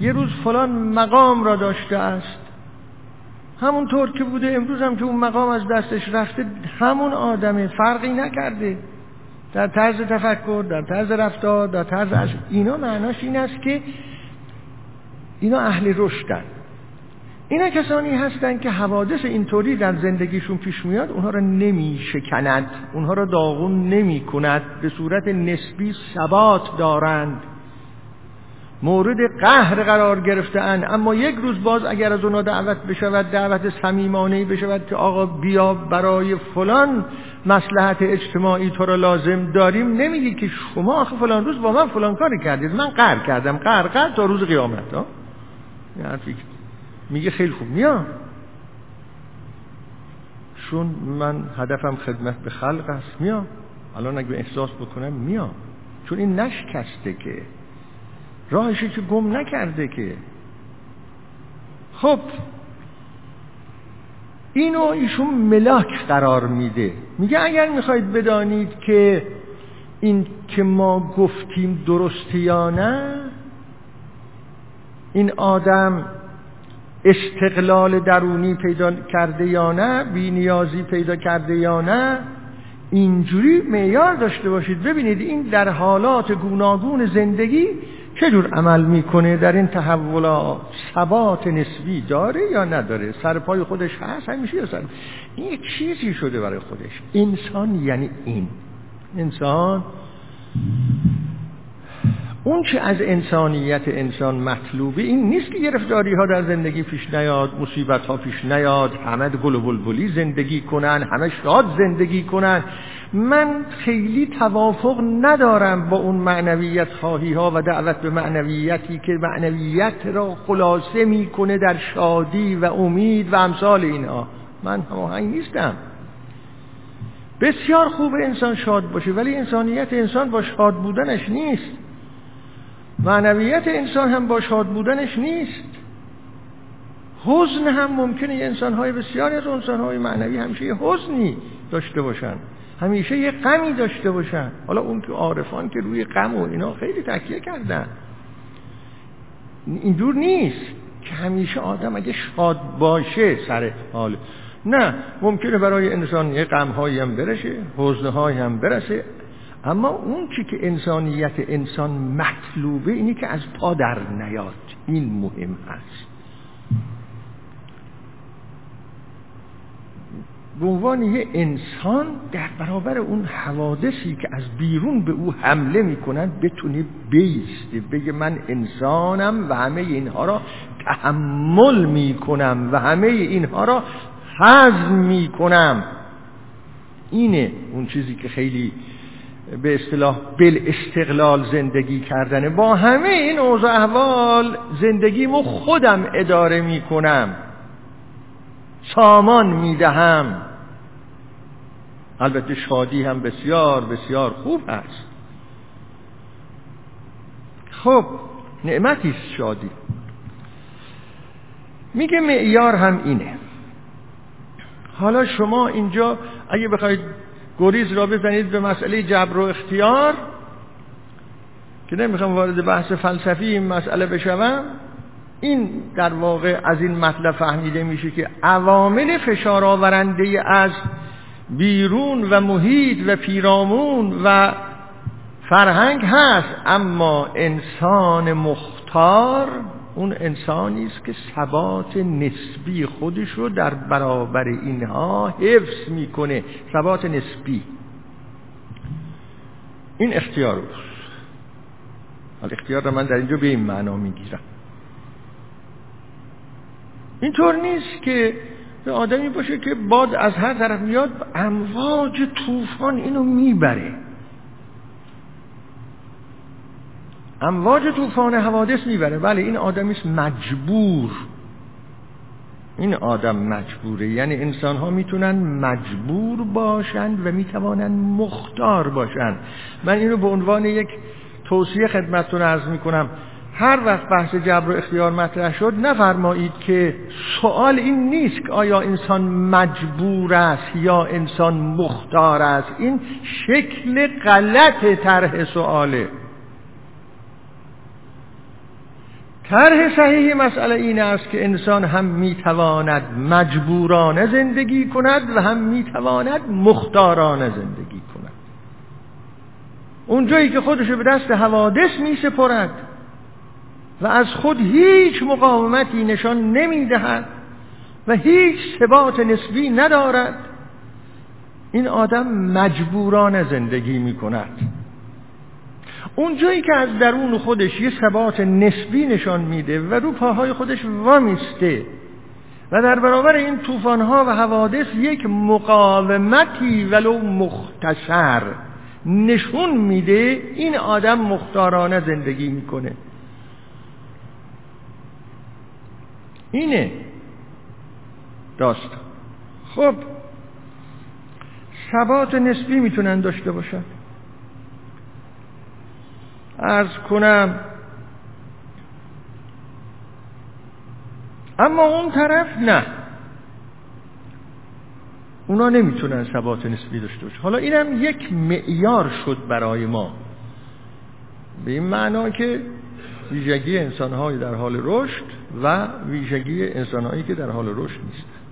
یه روز فلان مقام را داشته است. همونطور که بوده امروز هم که اون مقام از دستش رفته همون آدمه. فرقی نکرده. در طرز تفکر در طرز رفتار در طرز از اینا معناش این است که اینا اهل رشدن. اینا کسانی هستند که حوادث اینطوری در زندگیشون پیش میاد اونها را نمی شکند اونها را داغون نمی کند به صورت نسبی ثبات دارند. مورد قهر قرار گرفتن اما یک روز باز اگر از اونا دعوت بشود دعوت صمیمانه بشود که آقا بیا برای فلان مسلحت اجتماعی تو را لازم داریم نمیگی که شما آخه فلان روز با من فلان کاری کردید. من قهر کردم. قهر قهر تا روز قیامت ها میگه خیلی خوب. میام چون من هدفم خدمت به خلق است. میام الان اگه احساس بکنم میام چون این نشکسته که. راهشی که گم نکرده که. خب. اینو ایشون ملاک قرار میده. میگه اگر می‌خواید بدانید که این که ما گفتیم درسته یا نه این آدم استقلال درونی پیدا کرده یا نه بی نیازی پیدا کرده یا نه اینجوری معیار داشته باشید. ببینید این در حالات گوناگون زندگی چجور عمل می‌کنه در این تحولات ثبات نسبی داره یا نداره؟ سرپای خودش هست همیشه یا سر؟ این یک چیزی شده برای خودش. انسان یعنی این. انسان اون چه از انسانیت انسان مطلوبه این نیست که گرفتاری ها در زندگی پیش نیاد مصیبت ها پیش نیاد همه گل و بلبلی زندگی کنن همه شاد زندگی کنن. من خیلی توافق ندارم با اون معنویت خواهی ها و دعوت به معنویتی که معنویت را خلاصه می‌کنه در شادی و امید و امثال اینها. من هماهنگ نیستم. بسیار خوب انسان شاد باشه ولی انسانیت انسان با شاد بودنش نیست. معنویت انسان هم با شاد بودنش نیست. حزن هم ممکنه یه انسانهای بسیاری از انسانهای معنوی همیشه یه حزنی داشته باشن. همیشه یه غمی داشته باشن. حالا اون که عارفان که روی غم و اینا خیلی تکیه کردن. اینجور نیست که همیشه آدم اگه شاد باشه سر حال. نه ممکنه برای انسان یه غمهایی هم برشه حزنهایی هم برسه اما اون چی که انسانیت انسان مطلوبه اینی که از پا در نیاد. این مهم هست. به عنوان یه انسان در برابر اون حوادثی که از بیرون به او حمله می‌کنن بتونه بیسته بگه من انسانم و همه اینها را تحمل می‌کنم و همه اینها را هضم می‌کنم. اینه اون چیزی که خیلی به اصطلاح بل استقلال زندگی کردنه. با همه این اوضاع احوال زندگیمو خودم اداره می‌کنم. سامان می‌دهم. البته شادی هم بسیار بسیار خوب هست. خب نعمتی شادی. میگه معیار هم اینه. حالا شما اینجا اگه بخواید گریز را بزنید به مسئله جبر و اختیار که نمی‌خوام وارد بحث فلسفی این مسئله بشوم این در واقع از این مطلب فهمیده میشه که عوامل فشار آورنده از بیرون و محیط و پیرامون و فرهنگ هست اما انسان مختار اون انسانی است که ثبات نسبی خودش رو در برابر اینها حفظ می‌کنه. ثبات نسبی. این اختیار حال اختیار رو من در اینجا به این معنا می‌گیرم. اینطور نیست که آدمی باشه که باد از هر طرف میاد امواج طوفان اینو می‌بره. امواج طوفان حوادث می‌بره بله این آدمی مجبور. این آدم مجبوره. یعنی انسان ها می‌تونن مجبور باشند و می‌توانند مختار باشند من اینو به عنوان یک توصیه خدمتتون عرض می‌کنم. هر وقت بحث جبر و اختیار مطرح شد نفرمایید که سوال این نیست که آیا انسان مجبور است یا انسان مختار است. این شکل غلط طرح سواله طرح صحیح مسئله این است که انسان هم می‌تواند مجبورانه زندگی کند و هم می‌تواند مختارانه زندگی کند. اونجایی که خودشو به دست حوادث میسپرد و از خود هیچ مقاومتی نشان نمی‌دهد و هیچ ثبات نسبی ندارد این آدم مجبورانه زندگی می کند اون جایی که از درون خودش یه ثبات نسبی نشان میده و رو پاهای خودش وامیسته و در برابر این طوفانها و حوادث یک مقاومتی ولو مختصر نشون میده این آدم مختارانه زندگی می‌کنه. اینه داستان. خب ثبات نسبی می‌تونن داشته باشن. ارز کنم. اما اون طرف نه. اونا نمی‌تونن ثبات نسبی داشته باشه. حالا اینم یک معیار شد برای ما. به این معنا که ویژگی انسانهایی در حال رشد و ویژگی انسانهایی که در حال رشد نیست.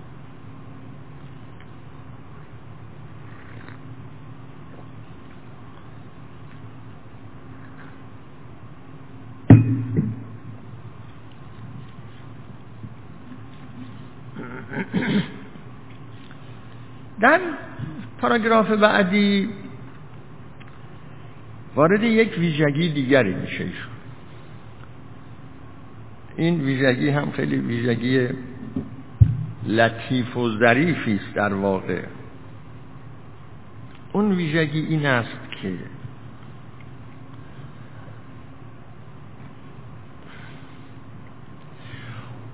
در پاراگراف بعدی وارد یک ویژگی دیگری میشه این ویژگی هم خیلی ویژگی لطیف و ظریفی است در واقع. اون ویژگی این است که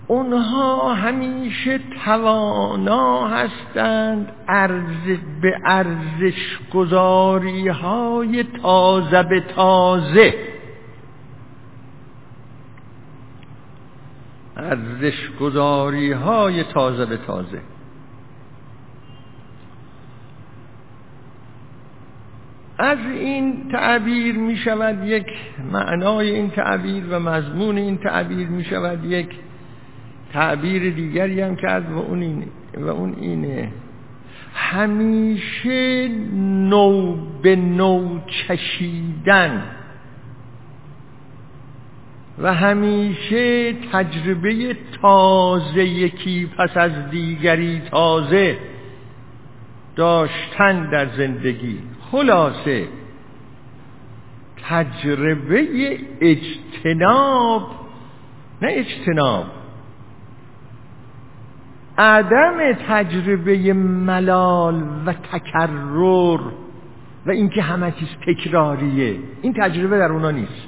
اونها همیشه توانا هستند ارز به ارزش گذاری های تازه به تازه. ارزش گذاری های تازه به تازه. از این تعبیر می شود یک معنای این تعبیر و مضمون این تعبیر می شود یک تعبیر دیگری هم کرد و اون اینه و اون اینه. همیشه نو به نو چشیدن. و همیشه تجربه تازه یکی پس از دیگری تازه داشتن در زندگی. خلاصه تجربه اجتناب نه اجتناب. عدم تجربه ملال و تکرر و اینکه همه چیز تکراریه. این تجربه در اونا نیست.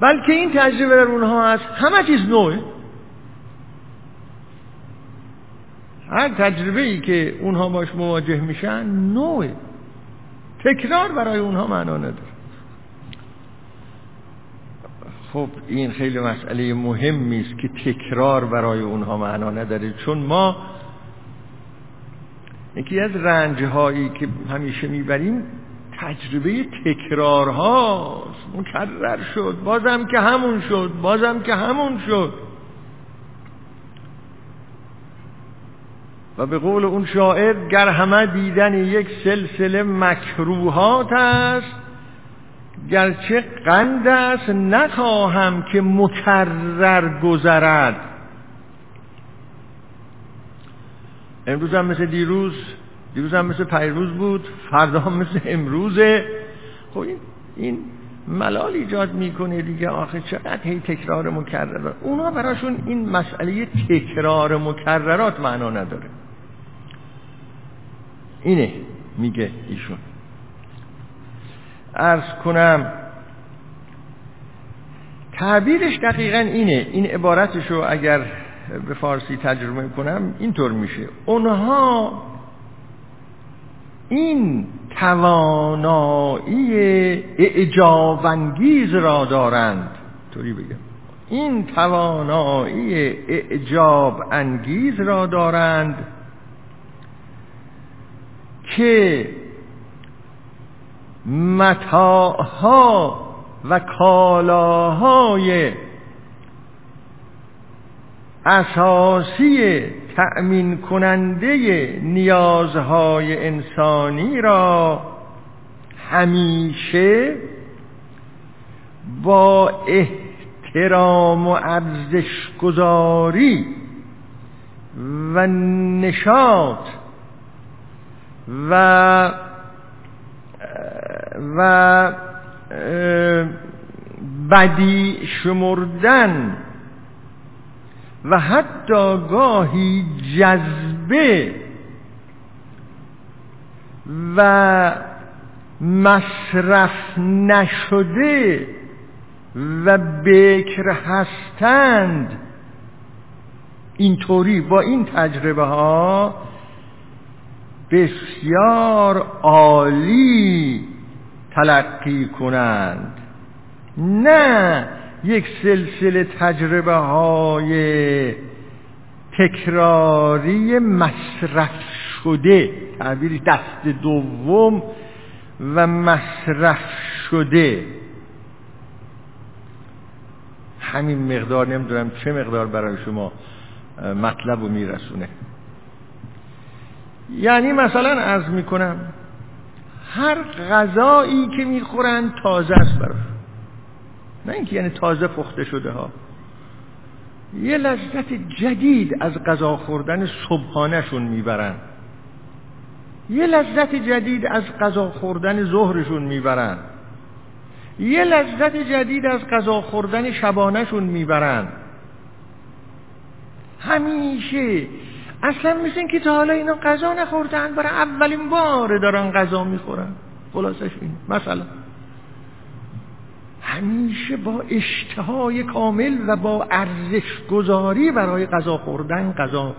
بلکه این تجربه در اونها هست. همه چیز نوعه هر تجربه ای که اونها باش مواجه میشن نوعه تکرار برای اونها معنا نداره. خب این خیلی مسئله مهمی است که تکرار برای اونها معنا نداره. چون ما یکی از رنجهایی که همیشه می‌بریم تجربه تکرار هاست مکرر شد. بازم که همون شد. بازم که همون شد. و به قول اون شاعر گر همه دیدن یک سلسله مکروهات است گرچه قند است نخواهم که مکرر گذرد. امروز هم مثل دیروز دیروز هم مثل پیروز بود فردا هم مثل امروزه. خب این, ملال ایجاد می‌کنه دیگه آخه چقدر هی تکرار مکررات اونا براشون این مسئله تکرار مکررات معنا نداره. اینه میگه ایشون. ارز کنم تعبیرش دقیقا اینه. این عبارتشو اگر به فارسی ترجمه کنم اینطور میشه. اونها این توانایی اعجابانگیز را دارند. طوری بگم. این توانایی اعجاب انگیز را دارند که متاعها و کالاهای اساسی تأمین کننده نیازهای انسانی را همیشه با احترام و ارزش گذاری و نشاط و و بدی شمردن و حتی گاهی جذبه و مصرف نشده و بکر هستند. اینطوری با این تجربه ها بسیار عالی تلقی کنند. نه یک سلسله تجربه های تکراری مصرف شده. تعبیری دست دوم و مصرف شده. همین مقدار نمی‌دونم چه مقدار برای شما مطلب رو میرسونه. یعنی مثلا عرض می‌کنم هر غذایی که می‌خورن تازه است براش نه اینکه یعنی تازه پخته شده ها. یه لذت جدید از غذا خوردن صبحانهشون می‌برن. یه لذت جدید از غذا خوردن ظهرشون می‌برن. یه لذت جدید از غذا خوردن شبانهشون می‌برن. همیشه اصلا مثل که تا حالا اینا غذا نخوردن برای اولین بار دارن غذا می‌خورن. خلاصش این. مثلا. همیشه با اشتهای کامل و با ارزش گذاری برای غذا خوردن غذا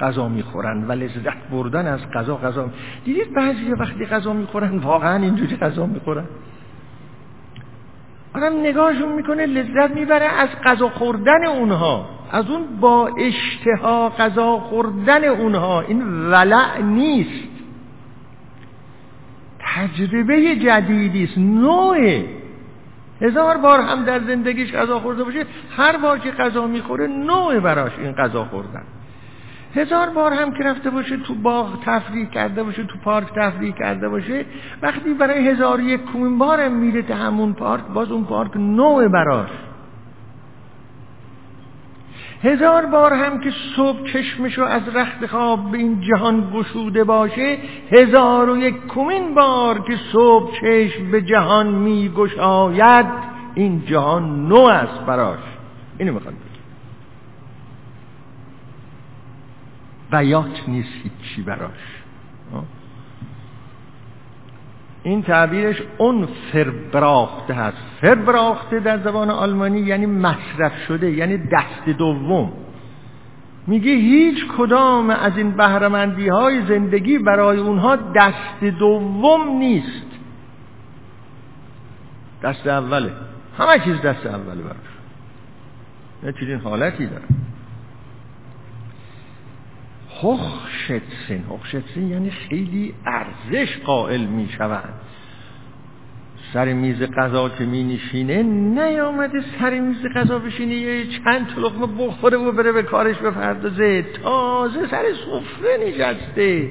غذا می‌خورن و لذت بردن از غذا غذا. دیدید بعضی وقتی غذا می‌خورن واقعا اینجوری غذا می‌خورن؟ آدم نگاهشون می‌کنه لذت می‌بره از غذا خوردن اونها. از اون با اشتها غذا خوردن اونها. این ولع نیست. تجربه جدیدی است نوعه. هزار بار هم در زندگیش غذا خورده باشه هر بار که غذا می‌خوره نوع براش این غذا خوردن. هزار بار هم که رفته باشه تو باغ تفریح کرده باشه تو پارک تفریح کرده باشه وقتی برای هزار یک کومین بارم میره تا همون پارک باز اون پارک نوع براش هزار بار هم که صبح چشمشو از رخت خواب به این جهان گشوده باشه هزار و یک کمین بار که صبح چشم به جهان می گشاید این جهان نو است براش. اینو می‌خواد بیات نیست هیچی براش. این تعبیرش اون فربراخته هست. فربراخته در زبان آلمانی یعنی مصرف شده یعنی دست دوم. میگه هیچ کدام از این بهرمندی های زندگی برای اونها دست دوم نیست. دست اوله. همه چیز دست اوله براش. یه چیزین حالتی داره. هخشتسین هخشتسین یعنی خیلی ارزش قائل می شوند سر میز قضا که می نشینه نیامده سر میز قضا بشینه یه چند لقمه بخوره و بره به کارش بپردازه. تازه سر سفره نشسته.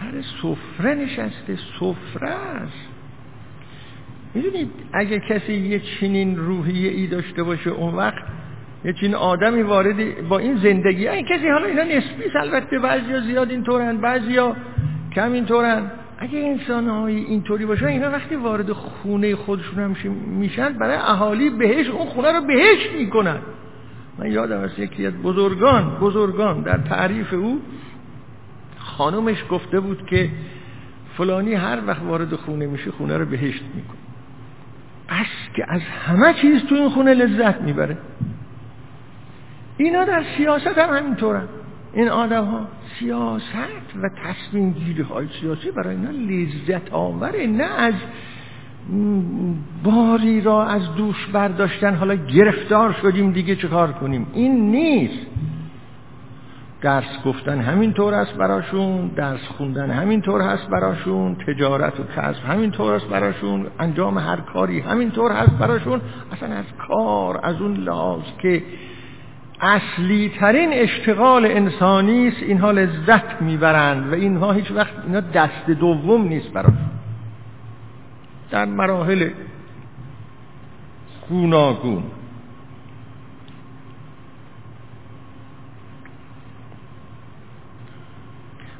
سر سفره نشسته. سفره است. می‌دونید اگه کسی یه چنین روحیه ای داشته باشه اون وقت یه چین آدمی وارد با این زندگی. این کسی حالا اینا نسبی البته بعضی زیاد اینطورن بعضی کم اینطورن. اگه انسان های اینطوری باشن اینا وقتی وارد خونه خودشون هم میشن برای اهالی بهش اون خونه رو بهش می‌کنن. من یادم از یکی از بزرگان بزرگان در تعریف او خانمش گفته بود که فلانی هر وقت وارد خونه میشه خونه رو بهشت می‌کنه. بس که از همه چیز تو این خونه لذت می‌بره. اینا در سیاست هم همینطورن. این آدم ها سیاست و تصمیم گیری های سیاسی برای اینا لذت آوره نه از باری را از دوش برداشتن. حالا گرفتار شدیم دیگه چه کار کنیم؟ این نیست. درس گفتن همینطور است براشون درس خوندن همینطور هست براشون تجارت و کسب همینطور است براشون انجام هر کاری همینطور هست براشون. اصلا از کار از اون لحاظ که اصلی ترین اشتغال انسانی است اینها لذت می‌برند و اینها هیچ وقت اینا دست دوم نیست براشون. در مراحل گوناگون.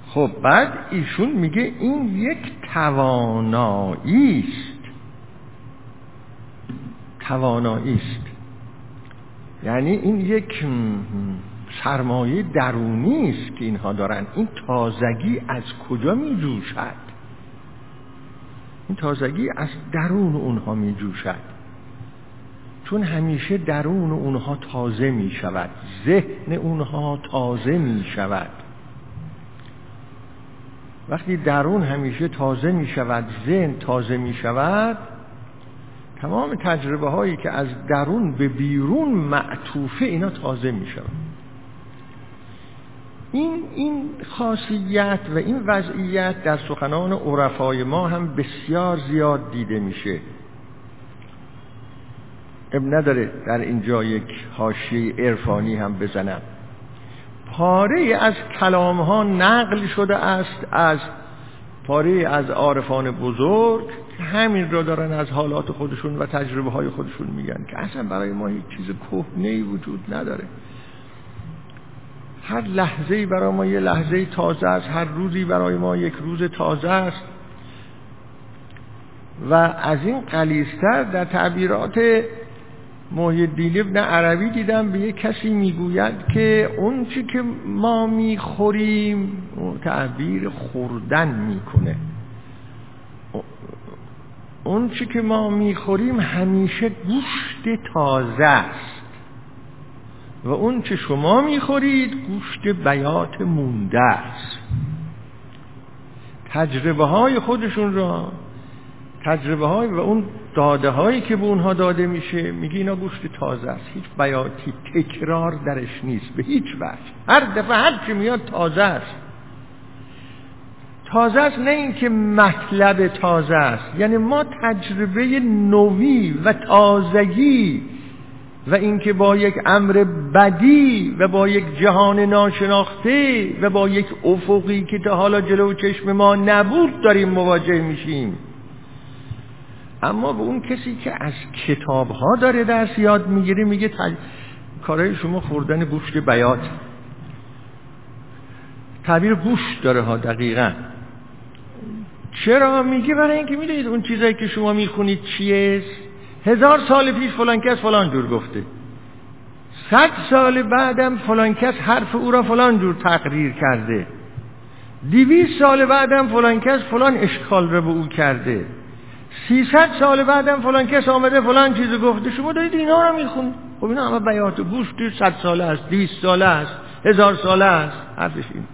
خب بعد ایشون میگه این یک توانایی است. توانایی است. یعنی این یک سرمایه درونی است که اینها دارن. این تازگی از کجا می جوشد این تازگی از درون اونها می جوشد چون همیشه درون اونها تازه می شود ذهن اونها تازه می شود وقتی درون همیشه تازه می شود ذهن تازه می شود تمام تجربه هایی که از درون به بیرون معطوفه اینا تازه می شود این این خاصیت و این وضعیت در سخنان عرفای ما هم بسیار زیاد دیده میشه. اب نداره در اینجا یک حاشیه عرفانی هم بزنم. پاره از کلام ها نقل شده است از پاره از عارفان بزرگ همین را دارن از حالات خودشون و تجربه های خودشون میگن که اصلا برای ما یک چیز کهنه وجود نداره. هر لحظه برای ما یه لحظه تازه است هر روزی برای ما یک روز تازه است. و از این قلیستر در تعبیرات محی الدین ابن عربی دیدم به یک کسی می‌گوید که اون چی که ما می‌خوریم تعبیر خوردن می‌کنه. اون چی که ما می‌خوریم همیشه گوشت تازه است. و اون چه شما می‌خورید گوشت بیات مونده است. تجربه های خودشون را تجربه های و اون داده هایی که به اونها داده میشه میگه اینا گوشت تازه است. هیچ بیاتی تکرار درش نیست. به هیچ وجه. هر دفعه هر چی میاد تازه است. تازه است نه اینکه مطلب تازه است. یعنی ما تجربه نوی و تازگی و اینکه با یک امر بدی و با یک جهان ناشناخته و با یک افقی که تا حالا جلو چشم ما نبود داریم مواجه میشیم. اما به اون کسی که از کتاب ها داره درس یاد می‌گیره میگه کارهای شما خوردن گوشت بیات. تعبیر گوشت داره ها دقیقا. چرا میگه برای اینکه می‌دونید اون چیزایی که شما می‌خونید چیه؟ هزار سال پیش فلان کس فلان جور گفته. صد سال بعدم فلان کس حرف او را فلان جور تقریر کرده. دیویس سال بعدم فلان کس فلان اشکال را به او کرده. سیصد سال بعدم فلان کس آمده فلان چیز گفته. شما دارید اینا رو میخون خب اینا همه بیات گوشت صد ساله است دیست ساله است هزار ساله است. حرفش این.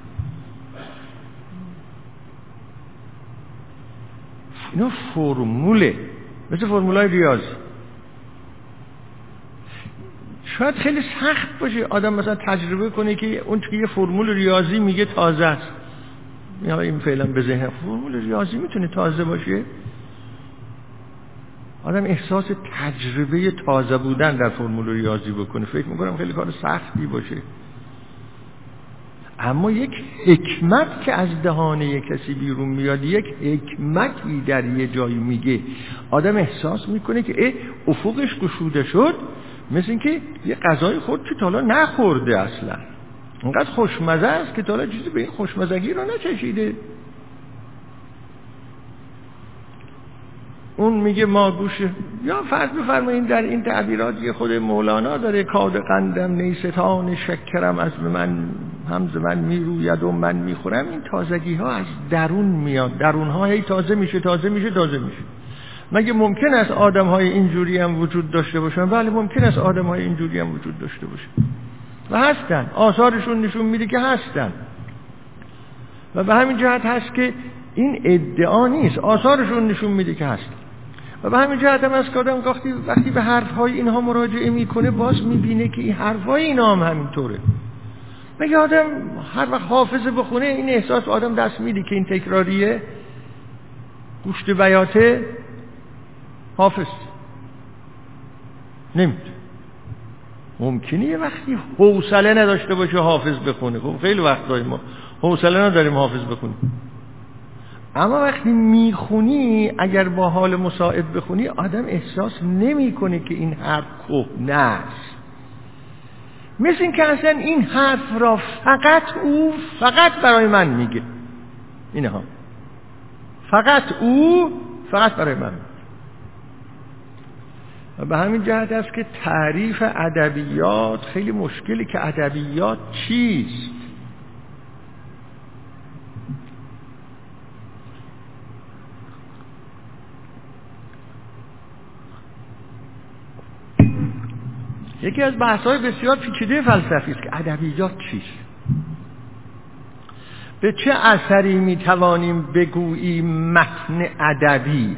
اینا فرموله. مثل فرمولای ریاضی شاید خیلی سخت باشه آدم مثلا تجربه کنه که اون که یه فرمول ریاضی میگه تازه است. این فعلا به ذهن. فرمول ریاضی می‌تونه تازه باشه؟ آدم احساس تجربه تازه بودن در فرمول ریاضی بکنه. فکر می‌کنم خیلی کار سختی باشه. اما یک حکمت که از دهان یک کسی بیرون میاد یک حکمتی در یه جایی میگه. آدم احساس می‌کنه که اه افقش گشوده شد مثل اینکه یه غذای خود که تالا نخورده اصلا. اونقدر خوشمزه است که تالا چیزی به این خوشمزگی رو نچشیده اون میگه ما گوشه یا فرض بفرمایید در این تعبیرات یه خود مولانا داره کاد قندم نیستان شکرم از من همز من می‌روید و من می‌خورم. این تازگی ها از درون میاد. درون ها هی تازه میشه تازه میشه تازه میشه. مگه ممکن است آدم های اینجوری هم وجود داشته باشن؟ بله ممکن است آدم های اینجوری هم وجود داشته باشن. و هستن. آثارشون نشون میده که هستن. و به همین جهت هست که این ادعا نیست. آثارشون نشون میده که هستن و به همین جهت هم از که آدم وقتی, به حرفهای اینها مراجعه می‌کنه باز می‌بینه که این حرفهای اینا هم همینطوره. مگه آدم هر وقت حافظه بخونه این احساس آدم دست میده که این تکراریه. گوشت بیاته حافظ. نمید ممکنه یه وقتی حوصله نداشته باشه حافظ بخونه. خب خیلی داریم ما حوصله نداریم حافظ بخونیم. اما وقتی می‌خونی اگر با حال مساعد بخونی آدم احساس نمی‌کنه که این حرف کهنه است مثل این که اصلا این حرف را فقط او فقط برای من میگه. اینها. فقط او فقط برای من. و به همین جهت است که تعریف ادبیات خیلی مشکلی که ادبیات چیست؟ یکی از بحث های بسیار پیچیده فلسفی است که ادبیات چیست؟ به چه اثری می توانیم بگوییم متن ادبی؟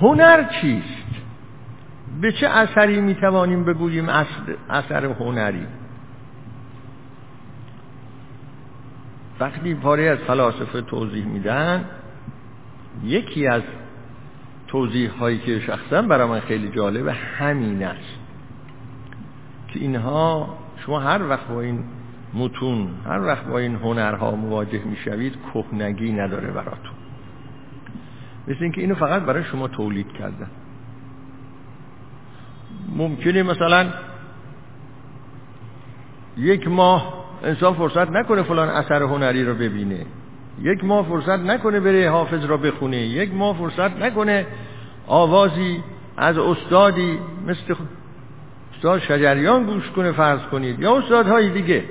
هنر چیست؟ به چه اثری می توانیم بگوییم اثر هنری؟ وقتی پاره از فلاسفه توضیح میدن یکی از توضیح هایی که شخصا برای من خیلی جالبه همین است که اینها شما هر وقت با این متون هر وقت با این هنرها مواجه می‌شوید کهنگی نداره براتون. مثل اینکه اینو فقط برای شما تولید کردن. ممکنه مثلا یک ماه انسان فرصت نکنه فلان اثر هنری رو ببینه. یک ماه فرصت نکنه بره حافظ را بخونه یک ماه فرصت نکنه آوازی از استادی مثل استاد شجریان گوش کنه فرض کنید یا استادهای دیگه.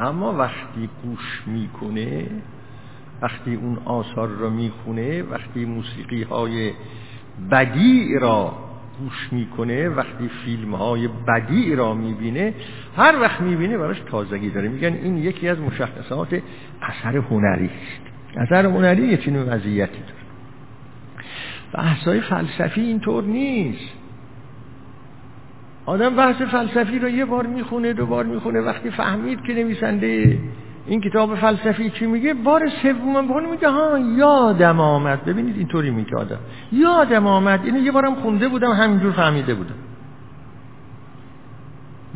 اما وقتی گوش می‌کنه وقتی اون آثار را می‌خونه وقتی موسیقی های بدی را گوش می‌کنه وقتی فیلم های بدی را می‌بینه هر وقت می‌بینه براش تازگی داره. میگن این یکی از مشخصات اثر هنری است. اثر هنری یه چنین وضعیتی داره. بحثای فلسفی اینطور نیست. آدم بحث فلسفی رو یه بار می‌خونه دو بار می‌خونه وقتی فهمید که نویسنده این کتاب فلسفی چی میگه بار سوم بار میگه ها یادم آمد. ببینید اینطوری میگه آدم. یادم آمد. اینو یه بارم خونده بودم همینجور فهمیده بودم.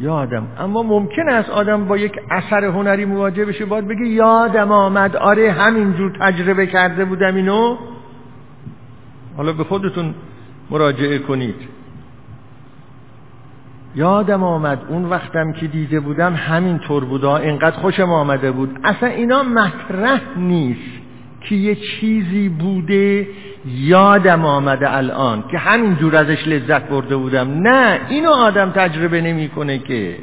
یادم. اما ممکن است آدم با یک اثر هنری مواجه بشه باید بگه یادم آمد. آره همینجور تجربه کرده بودم اینو. حالا به خودتون مراجعه کنید. یادم آمد اون وقتم که دیده بودم همین طور بودا اینقدر خوشم آمده بود. اصلا اینا مطرح نیست. که یه چیزی بوده یادم آمده الان که همین جور ازش لذت برده بودم. نه اینو آدم تجربه نمی‌کنه که.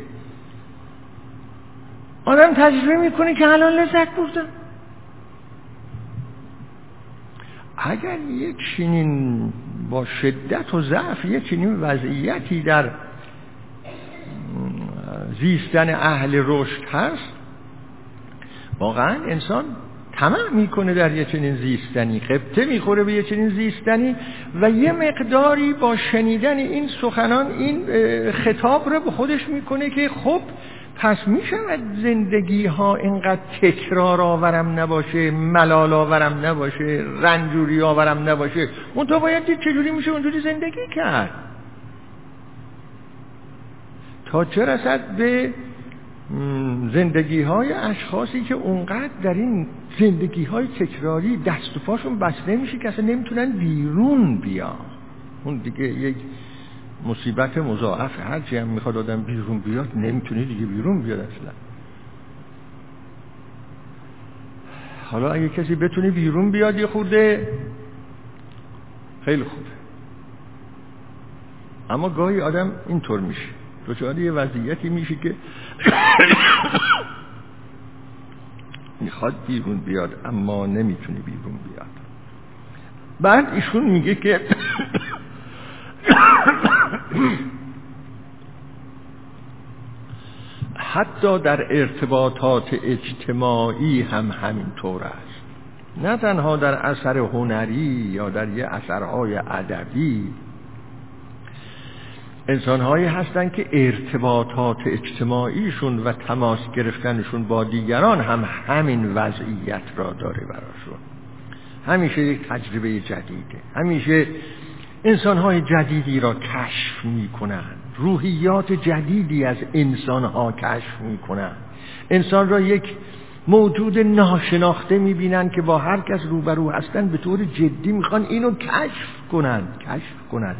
آدم تجربه می‌کنه که الان لذت بردم اگر یک چنین با شدت و ضعف یک چنین وضعیتی در زیستن اهل رشد هست واقعا انسان طمع می‌کنه در یه چنین زیستنی. خبته می‌خوره به یه چنین زیستنی و یه مقداری با شنیدن این سخنان این خطاب رو به خودش می‌کنه که خب پس می‌شود زندگی ها اینقدر تکرار آورم نباشه ملال آورم نباشه رنجوری آورم نباشه؟ اون تو باید دید چجوری میشه اونجوری زندگی کرد. تا چه رسد به زندگی های اشخاصی که اونقدر در این زندگی های تکراری دست و پاشون بسته میشه که اصلا نمی‌تونن بیرون بیان. اون دیگه یک مصیبت مضاعف هرچی هم می‌خواد آدم بیرون بیاد نمی‌تونه دیگه بیرون بیاد اصلا. حالا اگه کسی بتونه بیرون بیاد یه خورده خیلی خوبه. اما گاهی آدم اینطور میشه. دچار یه وضعیتی میشه که می‌خواد بیرون بیاد اما نمی‌تونه بیرون بیاد. بعد ایشون میگه که حتی در ارتباطات اجتماعی هم همینطور است. نه تنها در اثر هنری یا در یه اثرهای ادبی انسانهایی هستند که ارتباطات اجتماعیشون و تماس گرفتنشون با دیگران هم همین وضعیت را داره براشون. همیشه یک تجربه جدیده. همیشه انسانهای جدیدی را کشف می‌کنند. روحیات جدیدی از انسانها کشف می‌کنند. انسان را یک موجود ناشناخته می‌بینند که با هر کس روبرو هستند به طور جدی می‌خوان اینو کشف کنند کشف کنند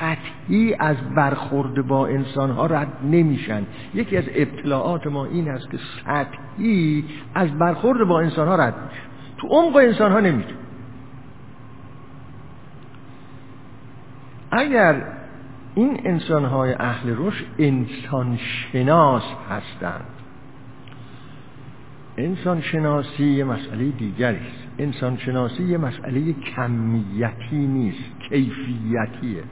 سطحی از برخورد با انسان ها رد نمیشن. یکی از ابتلاعات ما این است که سطحی از برخورد با انسان ها رد میشن تو عمق انسان ها نمیتون اگر این انسان های اهل رشد انسان شناس هستند انسان شناسی یه مسئله دیگری است. انسان شناسی یه مسئله کمیتی نیست کیفیتیه.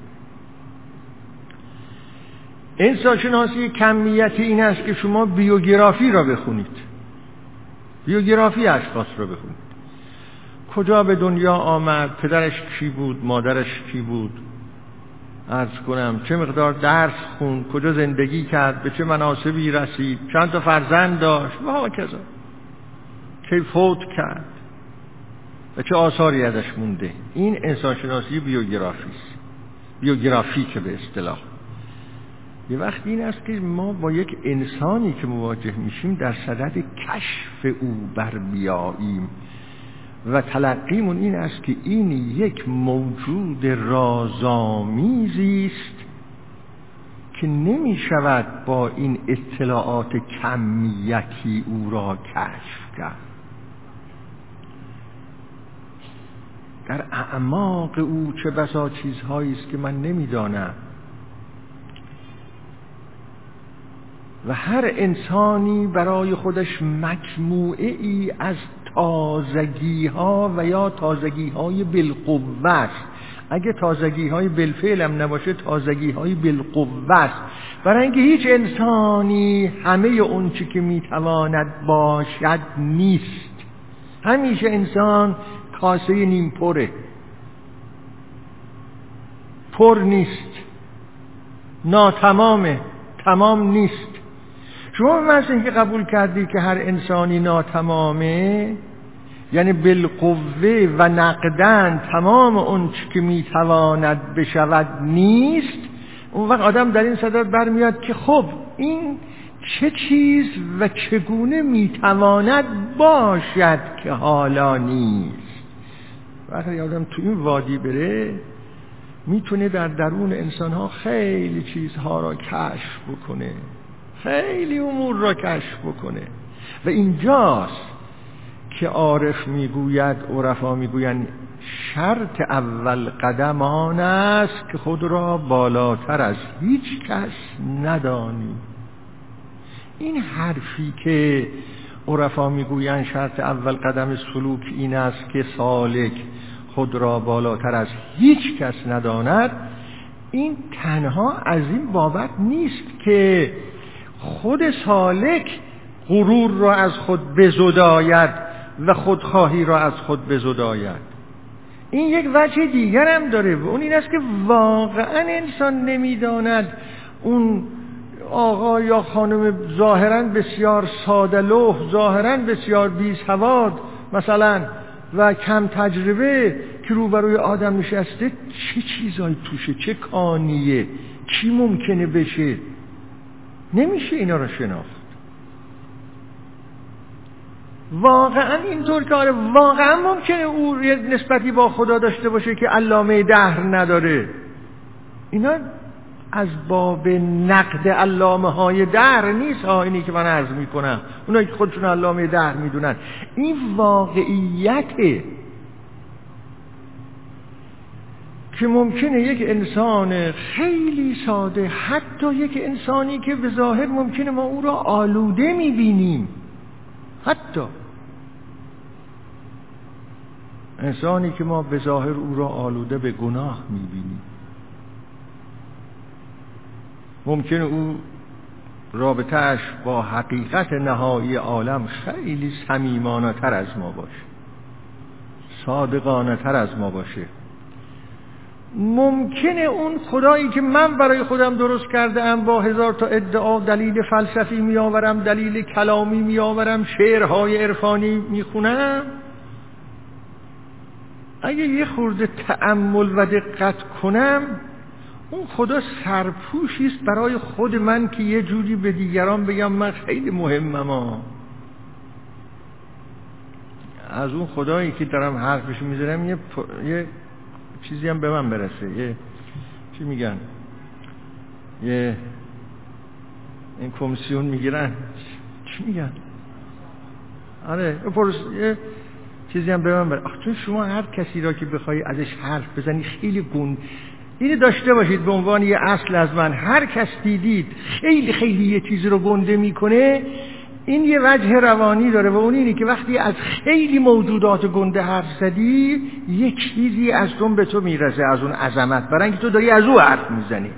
انسان شناسی کمیتی این است که شما بیوگرافی را بخونید. بیوگرافی اشخاص را بخونید. کجا به دنیا آمد پدرش کی بود مادرش کی بود؟ ارز کنم چه مقدار درس خون کجا زندگی کرد به چه مناسبی رسید چند تا فرزند داشت. و ها کذا. کی فوت کرد و چه آثاری ازش مونده. این انسانشناسی بیوگرافی است بیوگرافی که به اصطلاح. یه وقت این است که ما با یک انسانی که مواجه میشیم در صدد کشف او بر بیاییم. و تلقیمون این است که این یک موجود رازآمیزی است که نمی شود با این اطلاعات کمیتی او را کشف کرد. در اعماق او چه بسا چیزهایی است که من نمی‌دانم. و هر انسانی برای خودش مجموعه ای از تازگی ها و یا تازگی های بالقوه است. اگه تازگی های بالفعل هم نباشه تازگی های بالقوه است. برای اینکه هیچ انسانی همه اون چی که می‌تواند باشد نیست. همیشه انسان کاسه نیم پره. پر نیست. ناتمامه. تمام نیست. شما مثل اینکه قبول کردی که هر انسانی ناتمامه یعنی بالقوه و نقدن تمام اون که می‌تواند بشود نیست اون وقت آدم در این صدد برمیاد که خب این چه چیز و چگونه می‌تواند باشد که حالا نیست؟ وقتی آدم تو این وادی بره می‌تونه در درون انسان ها خیلی چیزها را کشف بکنه. خیلی امور را کشف بکنه. و اینجاست که عارف می‌گوید عرفا می‌گویند شرط اول قدم آن است که خود را بالاتر از هیچ کس ندانی. این حرفی که عرفا می‌گویند شرط اول قدم سلوک این است که سالک خود را بالاتر از هیچ کس نداند. این تنها از این بابت نیست که خود سالک غرور را از خود بزداید و خودخواهی را از خود بزداید. این یک وجه دیگر هم داره و اون این است که واقعا انسان نمی‌داند اون آقا یا خانم ظاهرا بسیار ساده لوح ظاهرا بسیار بی سواد مثلا و کم تجربه که روبروی آدم نشسته چه چیزایی توشه؟ چه کانیه؟ کی ممکنه بشه؟ نمیشه اینا رو شناخت. واقعا اینطور که آره واقعا ممکنه او نسبتی با خدا داشته باشه که علامه دهر نداره. اینا از باب نقد علامه های در نیست ها اینی که من عرض می‌کنم. اونایی که خودشون علامه در می‌دونن. این واقعیته که ممکنه یک انسان خیلی ساده حتی یک انسانی که به ظاهر ممکنه ما او را آلوده می‌بینیم. حتی. انسانی که ما به ظاهر او را آلوده به گناه می‌بینیم. ممکنه او رابطهش با حقیقت نهایی عالم خیلی صمیمانه تر از ما باشه. صادقانه تر از ما باشه. ممکنه اون خدایی که من برای خودم درست کرده ام با هزار تا ادعا دلیل فلسفی میآورم دلیل کلامی میآورم شعرهای عرفانی می‌خونم. اگه یه خورده تأمل و دقت کنم اون خدا سرپوشی است برای خود من که یه جوری به دیگران بگم من خیلی مهمم ها. از اون خدایی که دارم حرفش می‌ذارم یه, یه چیزی هم به من برسه. یه چی میگن؟ یه این کمیسیون می‌گیرن. چی میگن؟ آره یه چیزی هم به من برسه چون شما هر کسی را که بخوای ازش حرف بزنی خیلی گون اینو داشته باشید به عنوان یه اصل از من. هر کس دیدید خیلی خیلی یه چیزی رو گنده می‌کنه این یه وجه روانی داره و اون اینه که وقتی از خیلی موجودات گنده حرف زدی یک چیزی از اون به تو می‌رسه از اون عظمت. برای اینکه تو داری از او حرف می‌زنی.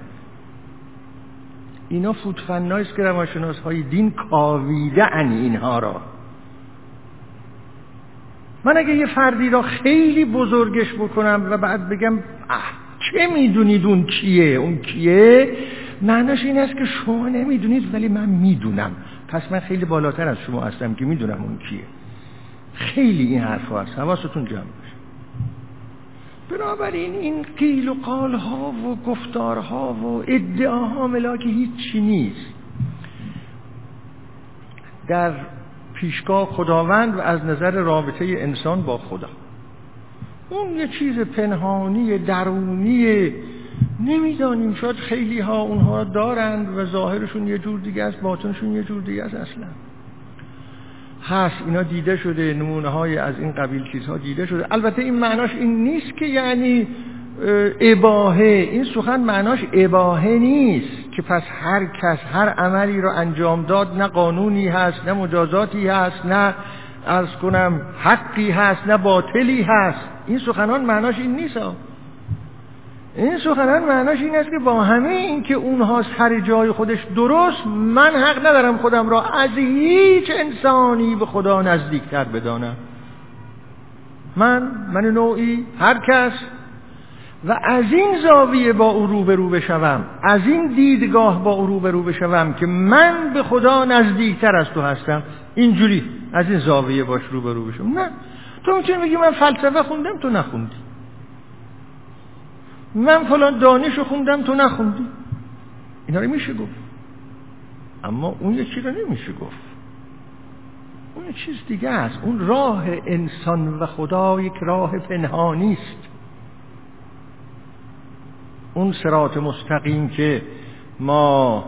اینا فوتفنایست که روانشناس های دین کاویده ان اینها را. من اگه یه فردی را خیلی بزرگش بکنم و بعد بگم چه می‌دونید اون کیه؟ اون کیه؟ معناش این است که شما نمی‌دونید ولی من می‌دونم. پس من خیلی بالاتر از شما هستم که می‌دونم اون کیه. خیلی این حرف هست. حواستون جمع باشه. بنابراین این قیل و قال ها و گفتارها و ادعاها ملاک هیچی نیست. در پیشگاه خداوند و از نظر رابطه انسان با خدا. اون یه چیز پنهانی درونی. نمی‌دانیم شاید خیلی ها اونها دارند و ظاهرشون یه جور دیگه است باطنشون یه جور دیگه است اصلا. هست اینا دیده شده نمونه های از این قبیل چیزها دیده شده. البته این معناش این نیست که یعنی اباهه. این سخن معناش اباهه نیست که پس هر کس هر عملی رو انجام داد نه قانونی هست نه مجازاتی هست نه از کنم حقی هست نه باطلی هست. این سخنان معناش این نیست این سخنان معناش این است که با همه این که اونها سر جای خودش درست من حق ندارم خودم را از هیچ انسانی به خدا نزدیکتر بدانم. من من نوعی هر کس. و از این زاویه با او روبرو بشوم از این دیدگاه با او روبرو بشوم که من به خدا نزدیکتر از تو هستم. اینجوری از این زاویه باش روبرو بشم نه. تو می‌تونی بگی من فلسفه خوندم تو نخوندی. من فلان دانش خوندم تو نخوندی. اینا رو میشه گفت. اما اون یکی رو نمیشه گفت. اون چیز دیگه است. اون راه انسان و خدا یک راه پنهانی است. اون سرات مستقیم که ما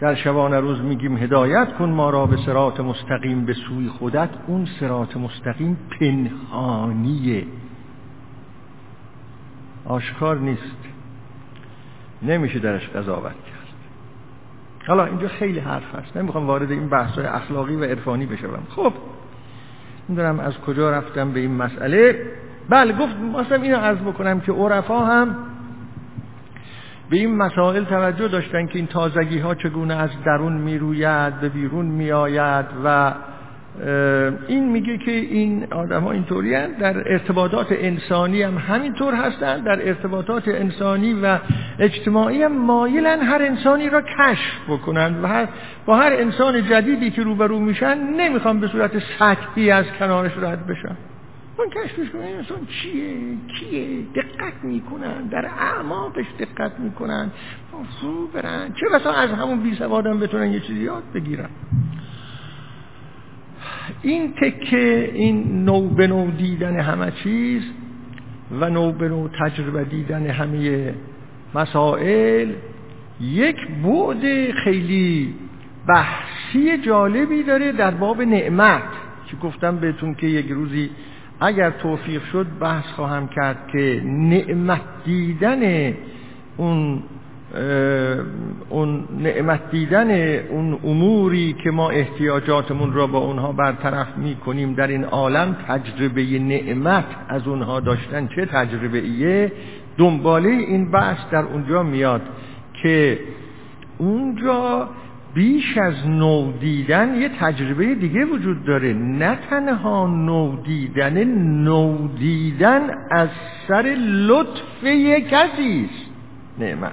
در شبانه روز میگیم هدایت کن ما را به سرات مستقیم به سوی خودت. اون سرات مستقیم پنهانیه. آشکار نیست. نمیشه درش قضاوت کرد. حالا اینجا خیلی حرف هست. نمی‌خوام وارد این بحث اخلاقی و عرفانی بشوم. خب می‌دونم از کجا رفتم به این مسئله. بله گفت مثلا اینو عرض بکنم که عرفا هم به این مسائل توجه داشتن که این تازگی ها چگونه از درون می‌روید به بیرون میآید و این میگه که این آدم ها اینطوری در ارتباطات انسانی هم همینطور هستن. در ارتباطات انسانی و اجتماعی هم مایلن هر انسانی را کشف بکنن و هر با هر انسان جدیدی که روبرو میشن نمی‌خوان به صورت سطحی از کنارش رد بشن. من کشفش کنم این انسان چیه؟ کیه؟ دقت می‌کنن. در اعماقش دقت می‌کنن. فرو برن. چه بسا از همون بی سوادم بتونن یه چیزی یاد بگیرن؟ این تکه این نو به نو دیدن همه چیز و نو به نو تجربه دیدن همه مسائل یک بعد خیلی بحثی جالبی داره در باب نعمت. که گفتم بهتون که یک روزی اگر توفیق شد بحث خواهم کرد که نعمت دیدن اون اون نعمت دیدن اون اموری که ما احتیاجاتمون را با اونها برطرف می کنیم در این عالم تجربه نعمت از اونها داشتن چه تجربه ایه دنباله این بحث در اونجا میاد که اونجا بیش از نو دیدن یه تجربه دیگه وجود داره. نه تنها نو دیدن نو دیدن از سر لطف یک کسی است نعمت.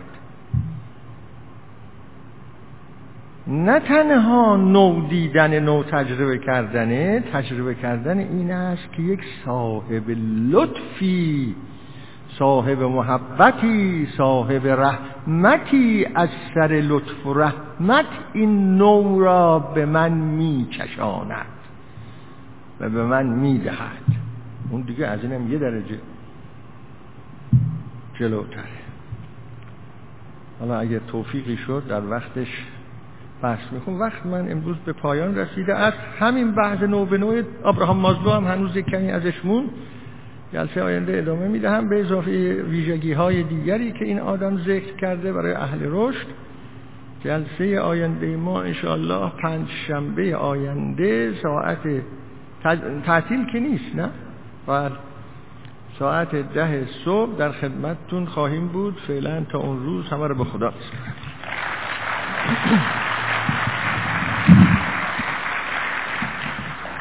نه تنها نو دیدن نو تجربه کردنه تجربه کردن این است که یک صاحب لطفی صاحب محبتی صاحب رحمتی از سر لطف و رحمت این نو را به من می چشاند و به من می دهد اون دیگه از اینم یه درجه جلوتره. حالا اگر توفیقی شد در وقتش بحث میخون وقت من امروز به پایان رسیده است. همین بحث نو به نوع ابراهام مازلو هم هنوز کمی ازش مون جلسه آینده ادامه می‌دهم به اضافه ویژگی های دیگری که این آدم ذکر کرده برای اهل رشد. جلسه آینده ما انشاءالله پنج شنبه آینده ساعت تعطیل که نیست نه؟ بله. ساعت ده صبح در خدمتتون خواهیم بود. فعلا تا اون روز همه رو به خدا